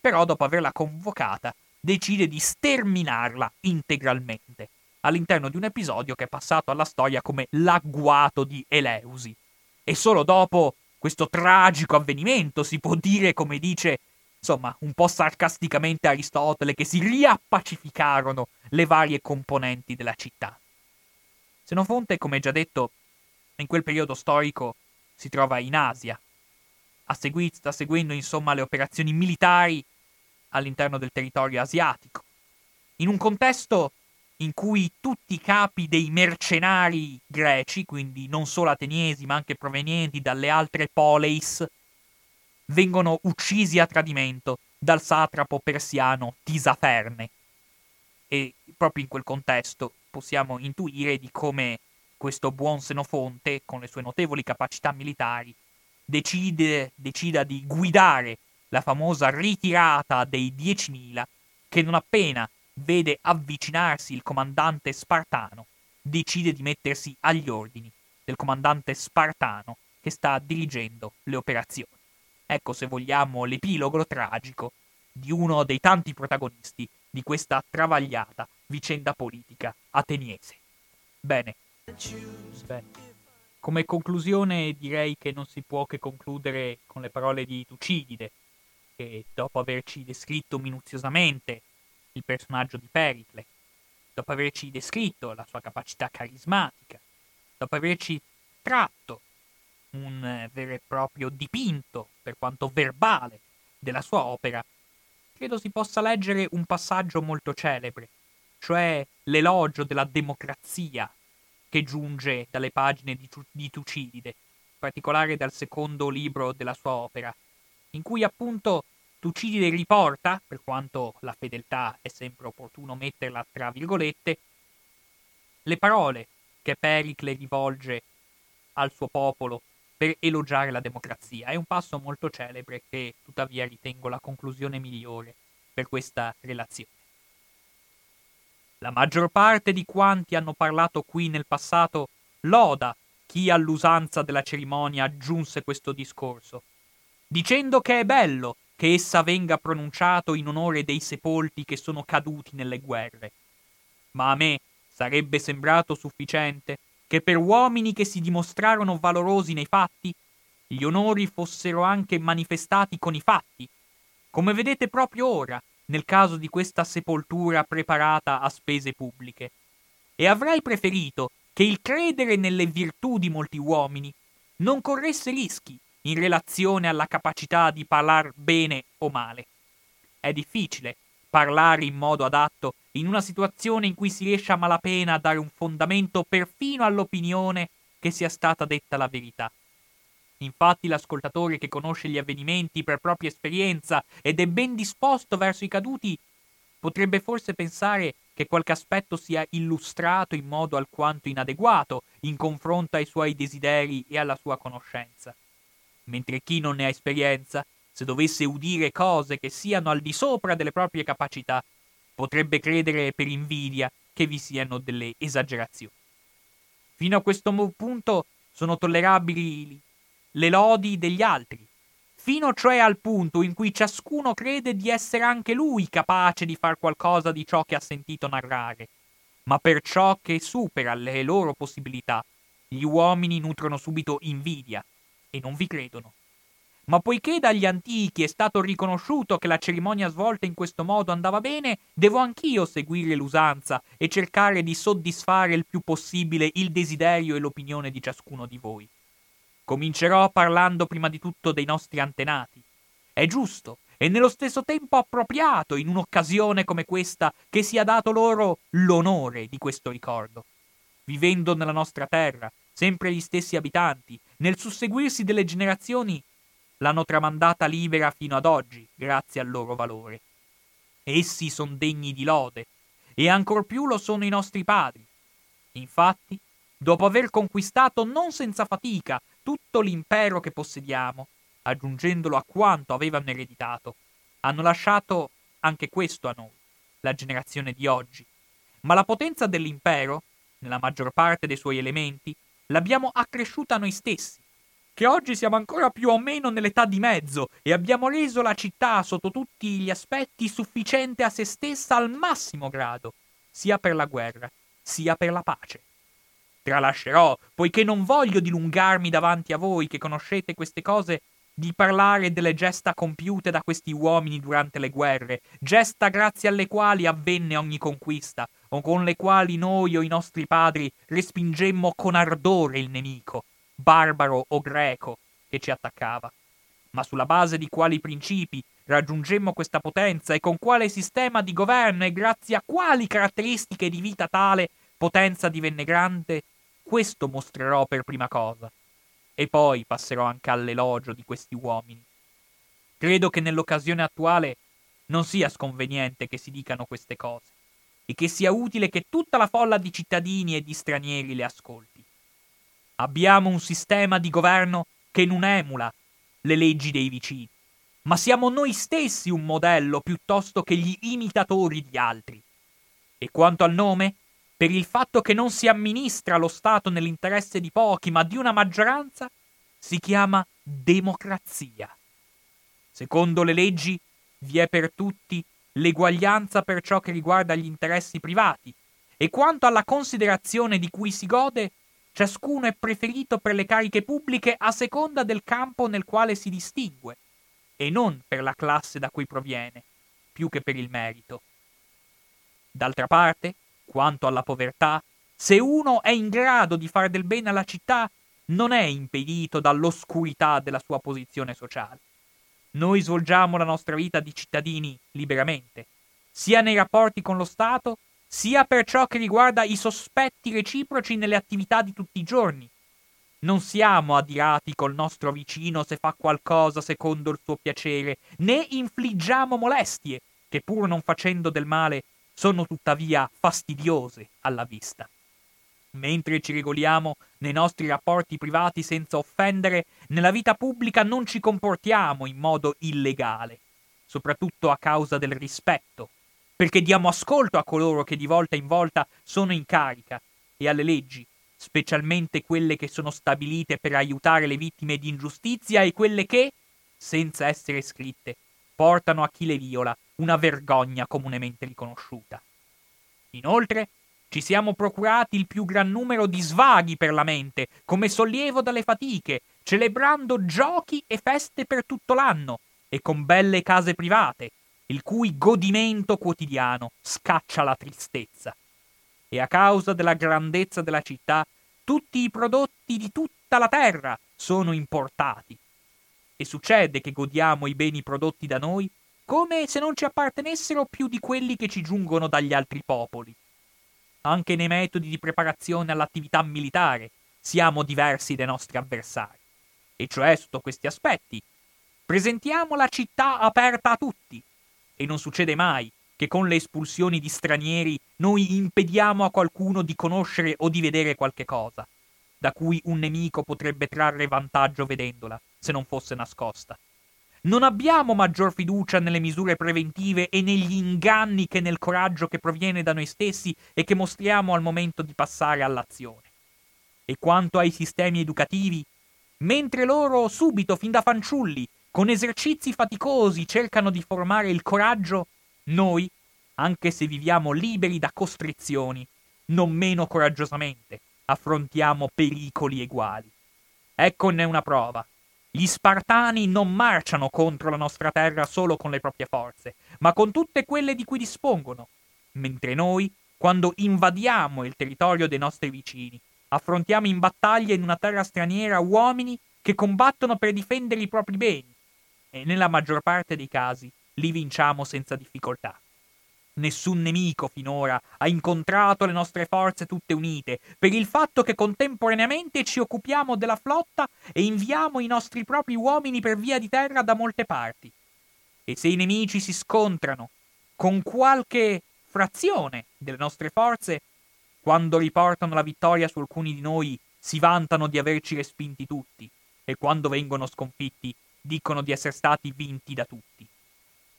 però dopo averla convocata decide di sterminarla integralmente all'interno di un episodio che è passato alla storia come l'agguato di Eleusi. E solo dopo questo tragico avvenimento si può dire, come dice, insomma, un po' sarcasticamente Aristotele, che si riappacificarono le varie componenti della città. Senofonte, come già detto, in quel periodo storico si trova in Asia. Segui- sta seguendo, insomma, le operazioni militari all'interno del territorio asiatico. In un contesto in cui tutti i capi dei mercenari greci, quindi non solo ateniesi ma anche provenienti dalle altre poleis, vengono uccisi a tradimento dal satrapo persiano Tisaferne. E proprio in quel contesto possiamo intuire di come questo buon Senofonte, con le sue notevoli capacità militari, decide, decida di guidare la famosa ritirata dei 10.000 che non appena vede avvicinarsi il comandante spartano, decide di mettersi agli ordini del comandante spartano che sta dirigendo le operazioni. Ecco, se vogliamo, l'epilogo tragico di uno dei tanti protagonisti di questa travagliata vicenda politica ateniese. Bene. Bene. Come conclusione direi che non si può che concludere con le parole di Tucidide, che dopo averci descritto minuziosamente il personaggio di Pericle, dopo averci descritto la sua capacità carismatica, dopo averci tratto un eh, vero e proprio dipinto, per quanto verbale, della sua opera, credo si possa leggere un passaggio molto celebre, cioè l'elogio della democrazia che giunge dalle pagine di, di Tucidide, in particolare dal secondo libro della sua opera, in cui appunto Tucidide riporta, per quanto la fedeltà è sempre opportuno metterla tra virgolette, le parole che Pericle rivolge al suo popolo per elogiare la democrazia. È un passo molto celebre che tuttavia ritengo la conclusione migliore per questa relazione. La maggior parte di quanti hanno parlato qui nel passato loda chi all'usanza della cerimonia aggiunse questo discorso, dicendo che è bello che essa venga pronunciato in onore dei sepolti che sono caduti nelle guerre. Ma a me sarebbe sembrato sufficiente che per uomini che si dimostrarono valorosi nei fatti, gli onori fossero anche manifestati con i fatti, come vedete proprio ora, nel caso di questa sepoltura preparata a spese pubbliche. E avrei preferito che il credere nelle virtù di molti uomini non corresse rischi in relazione alla capacità di parlar bene o male. È difficile parlare in modo adatto in una situazione in cui si riesce a malapena a dare un fondamento perfino all'opinione che sia stata detta la verità. Infatti l'ascoltatore che conosce gli avvenimenti per propria esperienza ed è ben disposto verso i caduti potrebbe forse pensare che qualche aspetto sia illustrato in modo alquanto inadeguato in confronto ai suoi desideri e alla sua conoscenza. Mentre chi non ne ha esperienza, se dovesse udire cose che siano al di sopra delle proprie capacità, potrebbe credere per invidia che vi siano delle esagerazioni. Fino a questo punto sono tollerabili le lodi degli altri, fino cioè al punto in cui ciascuno crede di essere anche lui capace di far qualcosa di ciò che ha sentito narrare. Ma per ciò che supera le loro possibilità, gli uomini nutrono subito invidia e non vi credono. Ma poiché dagli antichi è stato riconosciuto che la cerimonia svolta in questo modo andava bene, devo anch'io seguire l'usanza e cercare di soddisfare il più possibile il desiderio e l'opinione di ciascuno di voi. Comincerò parlando prima di tutto dei nostri antenati. È giusto e nello stesso tempo appropriato in un'occasione come questa che sia dato loro l'onore di questo ricordo. Vivendo nella nostra terra, sempre gli stessi abitanti, nel susseguirsi delle generazioni, l'hanno tramandata libera fino ad oggi, grazie al loro valore. Essi sono degni di lode, e ancor più lo sono i nostri padri. Infatti, dopo aver conquistato non senza fatica tutto l'impero che possediamo, aggiungendolo a quanto avevano ereditato, hanno lasciato anche questo a noi, la generazione di oggi. Ma la potenza dell'impero, nella maggior parte dei suoi elementi, l'abbiamo accresciuta noi stessi, che oggi siamo ancora più o meno nell'età di mezzo e abbiamo reso la città sotto tutti gli aspetti sufficiente a se stessa al massimo grado, sia per la guerra, sia per la pace. Tralascerò, poiché non voglio dilungarmi davanti a voi che conoscete queste cose, di parlare delle gesta compiute da questi uomini durante le guerre, gesta grazie alle quali avvenne ogni conquista, o con le quali noi o i nostri padri respingemmo con ardore il nemico, barbaro o greco, che ci attaccava. Ma sulla base di quali principi raggiungemmo questa potenza e con quale sistema di governo e grazie a quali caratteristiche di vita tale potenza divenne grande questo mostrerò per prima cosa, e poi passerò anche all'elogio di questi uomini. Credo che nell'occasione attuale non sia sconveniente che si dicano queste cose. E che sia utile che tutta la folla di cittadini e di stranieri le ascolti. Abbiamo un sistema di governo che non emula le leggi dei vicini, ma siamo noi stessi un modello piuttosto che gli imitatori di altri. E quanto al nome, per il fatto che non si amministra lo Stato nell'interesse di pochi, ma di una maggioranza, si chiama democrazia. Secondo le leggi vi è per tutti l'eguaglianza per ciò che riguarda gli interessi privati, e quanto alla considerazione di cui si gode, ciascuno è preferito per le cariche pubbliche a seconda del campo nel quale si distingue, e non per la classe da cui proviene, più che per il merito. D'altra parte, quanto alla povertà, se uno è in grado di fare del bene alla città, non è impedito dall'oscurità della sua posizione sociale. Noi svolgiamo la nostra vita di cittadini liberamente, sia nei rapporti con lo Stato, sia per ciò che riguarda i sospetti reciproci nelle attività di tutti i giorni. Non siamo adirati col nostro vicino se fa qualcosa secondo il suo piacere, né infliggiamo molestie, che pur non facendo del male sono tuttavia fastidiose alla vista. Mentre ci regoliamo nei nostri rapporti privati senza offendere, nella vita pubblica non ci comportiamo in modo illegale, soprattutto a causa del rispetto, perché diamo ascolto a coloro che di volta in volta sono in carica e alle leggi, specialmente quelle che sono stabilite per aiutare le vittime di ingiustizia e quelle che, senza essere scritte, portano a chi le viola una vergogna comunemente riconosciuta. Inoltre, ci siamo procurati il più gran numero di svaghi per la mente, come sollievo dalle fatiche, celebrando giochi e feste per tutto l'anno, e con belle case private, il cui godimento quotidiano scaccia la tristezza. E a causa della grandezza della città, tutti i prodotti di tutta la terra sono importati. E succede che godiamo i beni prodotti da noi come se non ci appartenessero più di quelli che ci giungono dagli altri popoli anche nei metodi di preparazione all'attività militare siamo diversi dai nostri avversari. E cioè sotto questi aspetti. Presentiamo la città aperta a tutti. E non succede mai che con le espulsioni di stranieri noi impediamo a qualcuno di conoscere o di vedere qualche cosa, da cui un nemico potrebbe trarre vantaggio vedendola, se non fosse nascosta. Non abbiamo maggior fiducia nelle misure preventive e negli inganni che nel coraggio che proviene da noi stessi e che mostriamo al momento di passare all'azione. E quanto ai sistemi educativi, mentre loro subito, fin da fanciulli, con esercizi faticosi cercano di formare il coraggio, noi, anche se viviamo liberi da costrizioni, non meno coraggiosamente affrontiamo pericoli eguali. Eccone una prova. Gli Spartani non marciano contro la nostra terra solo con le proprie forze, ma con tutte quelle di cui dispongono, mentre noi, quando invadiamo il territorio dei nostri vicini, affrontiamo in battaglia in una terra straniera uomini che combattono per difendere i propri beni, e nella maggior parte dei casi li vinciamo senza difficoltà. Nessun nemico finora ha incontrato le nostre forze tutte unite, per il fatto che contemporaneamente ci occupiamo della flotta e inviamo i nostri propri uomini per via di terra da molte parti. E se i nemici si scontrano con qualche frazione delle nostre forze, quando riportano la vittoria su alcuni di noi, si vantano di averci respinti tutti, e quando vengono sconfitti, dicono di essere stati vinti da tutti.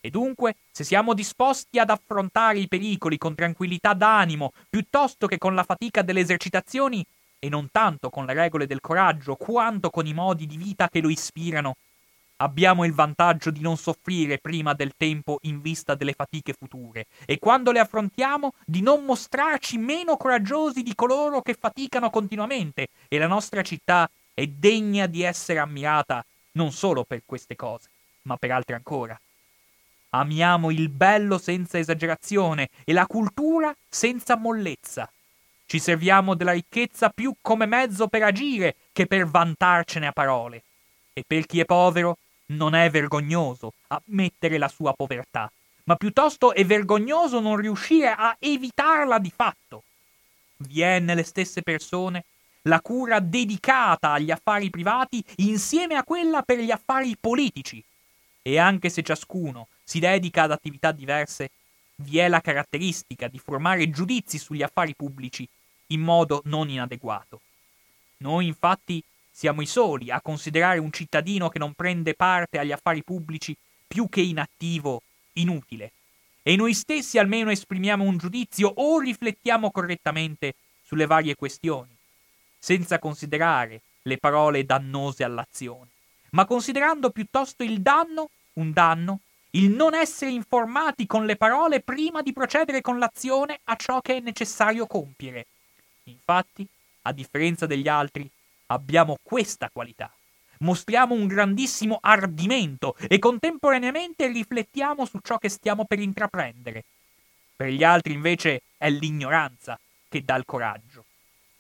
E dunque, se siamo disposti ad affrontare i pericoli con tranquillità d'animo, piuttosto che con la fatica delle esercitazioni, e non tanto con le regole del coraggio, quanto con i modi di vita che lo ispirano, abbiamo il vantaggio di non soffrire prima del tempo in vista delle fatiche future, e quando le affrontiamo di non mostrarci meno coraggiosi di coloro che faticano continuamente, e la nostra città è degna di essere ammirata non solo per queste cose, ma per altre ancora. Amiamo il bello senza esagerazione e la cultura senza mollezza. Ci serviamo della ricchezza più come mezzo per agire che per vantarcene a parole. E per chi è povero non è vergognoso ammettere la sua povertà, ma piuttosto è vergognoso non riuscire a evitarla di fatto. Vi è nelle stesse persone la cura dedicata agli affari privati insieme a quella per gli affari politici. E anche se ciascuno si dedica ad attività diverse, vi è la caratteristica di formare giudizi sugli affari pubblici in modo non inadeguato. Noi infatti siamo i soli a considerare un cittadino che non prende parte agli affari pubblici più che inattivo, inutile. E noi stessi almeno esprimiamo un giudizio o riflettiamo correttamente sulle varie questioni, senza considerare le parole dannose all'azione, ma considerando piuttosto il danno un danno, il non essere informati con le parole prima di procedere con l'azione a ciò che è necessario compiere. Infatti, a differenza degli altri, abbiamo questa qualità. Mostriamo un grandissimo ardimento e contemporaneamente riflettiamo su ciò che stiamo per intraprendere. Per gli altri invece è l'ignoranza che dà il coraggio,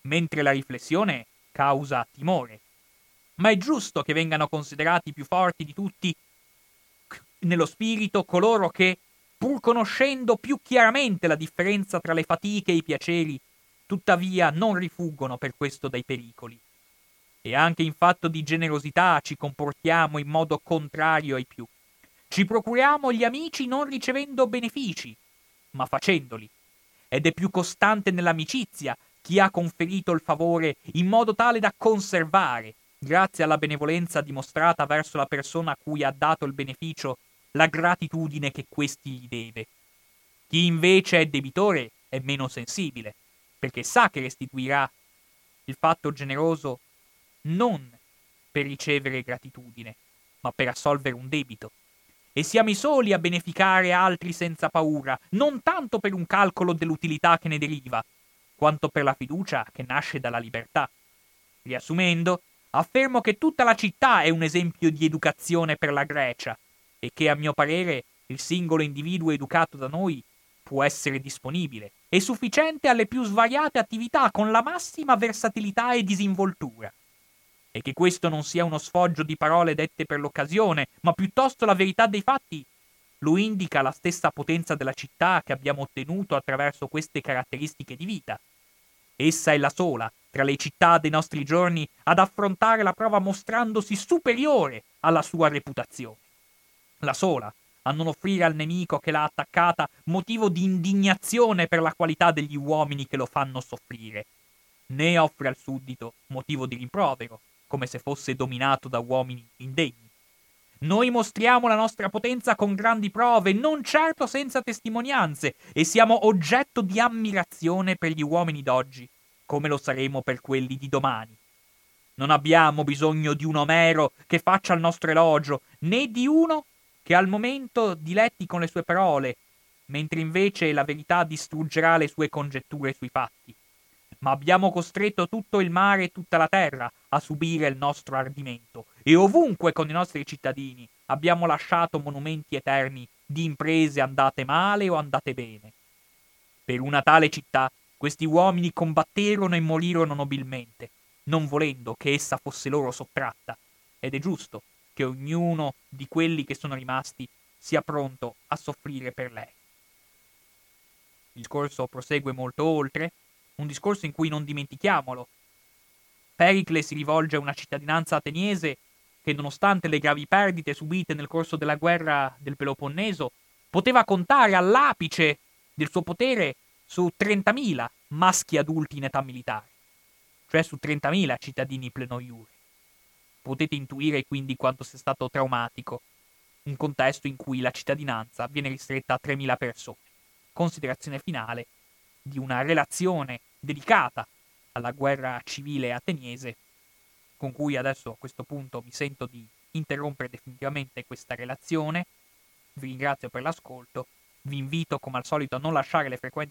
mentre la riflessione causa timore. Ma è giusto che vengano considerati più forti di tutti nello spirito coloro che, pur conoscendo più chiaramente la differenza tra le fatiche e i piaceri, tuttavia non rifuggono per questo dai pericoli. E anche in fatto di generosità ci comportiamo in modo contrario ai più. Ci procuriamo gli amici non ricevendo benefici, ma facendoli. Ed è più costante nell'amicizia chi ha conferito il favore in modo tale da conservare, grazie alla benevolenza dimostrata verso la persona a cui ha dato il beneficio, la gratitudine che questi gli deve. Chi invece è debitore è meno sensibile, perché sa che restituirà il fatto generoso non per ricevere gratitudine, ma per assolvere un debito. E siamo i soli a beneficare altri senza paura, non tanto per un calcolo dell'utilità che ne deriva, quanto per la fiducia che nasce dalla libertà. Riassumendo, affermo che tutta la città è un esempio di educazione per la Grecia, e che a mio parere il singolo individuo educato da noi può essere disponibile e sufficiente alle più svariate attività con la massima versatilità e disinvoltura. E che questo non sia uno sfoggio di parole dette per l'occasione, ma piuttosto la verità dei fatti, lo indica la stessa potenza della città che abbiamo ottenuto attraverso queste caratteristiche di vita. Essa è la sola, tra le città dei nostri giorni, ad affrontare la prova mostrandosi superiore alla sua reputazione la sola, a non offrire al nemico che l'ha attaccata motivo di indignazione per la qualità degli uomini che lo fanno soffrire, né offre al suddito motivo di rimprovero, come se fosse dominato da uomini indegni. Noi mostriamo la nostra potenza con grandi prove, non certo senza testimonianze, e siamo oggetto di ammirazione per gli uomini d'oggi, come lo saremo per quelli di domani. Non abbiamo bisogno di un Omero che faccia il nostro elogio, né di uno che al momento diletti con le sue parole, mentre invece la verità distruggerà le sue congetture sui fatti. Ma abbiamo costretto tutto il mare e tutta la terra a subire il nostro ardimento, e ovunque con i nostri cittadini abbiamo lasciato monumenti eterni di imprese andate male o andate bene. Per una tale città questi uomini combatterono e morirono nobilmente, non volendo che essa fosse loro sottratta, ed è giusto che ognuno di quelli che sono rimasti sia pronto a soffrire per lei. Il discorso prosegue molto oltre, un discorso in cui non dimentichiamolo. Pericle si rivolge a una cittadinanza ateniese che, nonostante le gravi perdite subite nel corso della guerra del Peloponneso, poteva contare all'apice del suo potere su 30.000 maschi adulti in età militare, cioè su 30.000 cittadini plenoiuri. Potete intuire quindi quanto sia stato traumatico un contesto in cui la cittadinanza viene ristretta a 3.000 persone. Considerazione finale di una relazione dedicata alla guerra civile ateniese, con cui adesso a questo punto mi sento di interrompere definitivamente questa relazione. Vi ringrazio per l'ascolto, vi invito come al solito a non lasciare le frequenze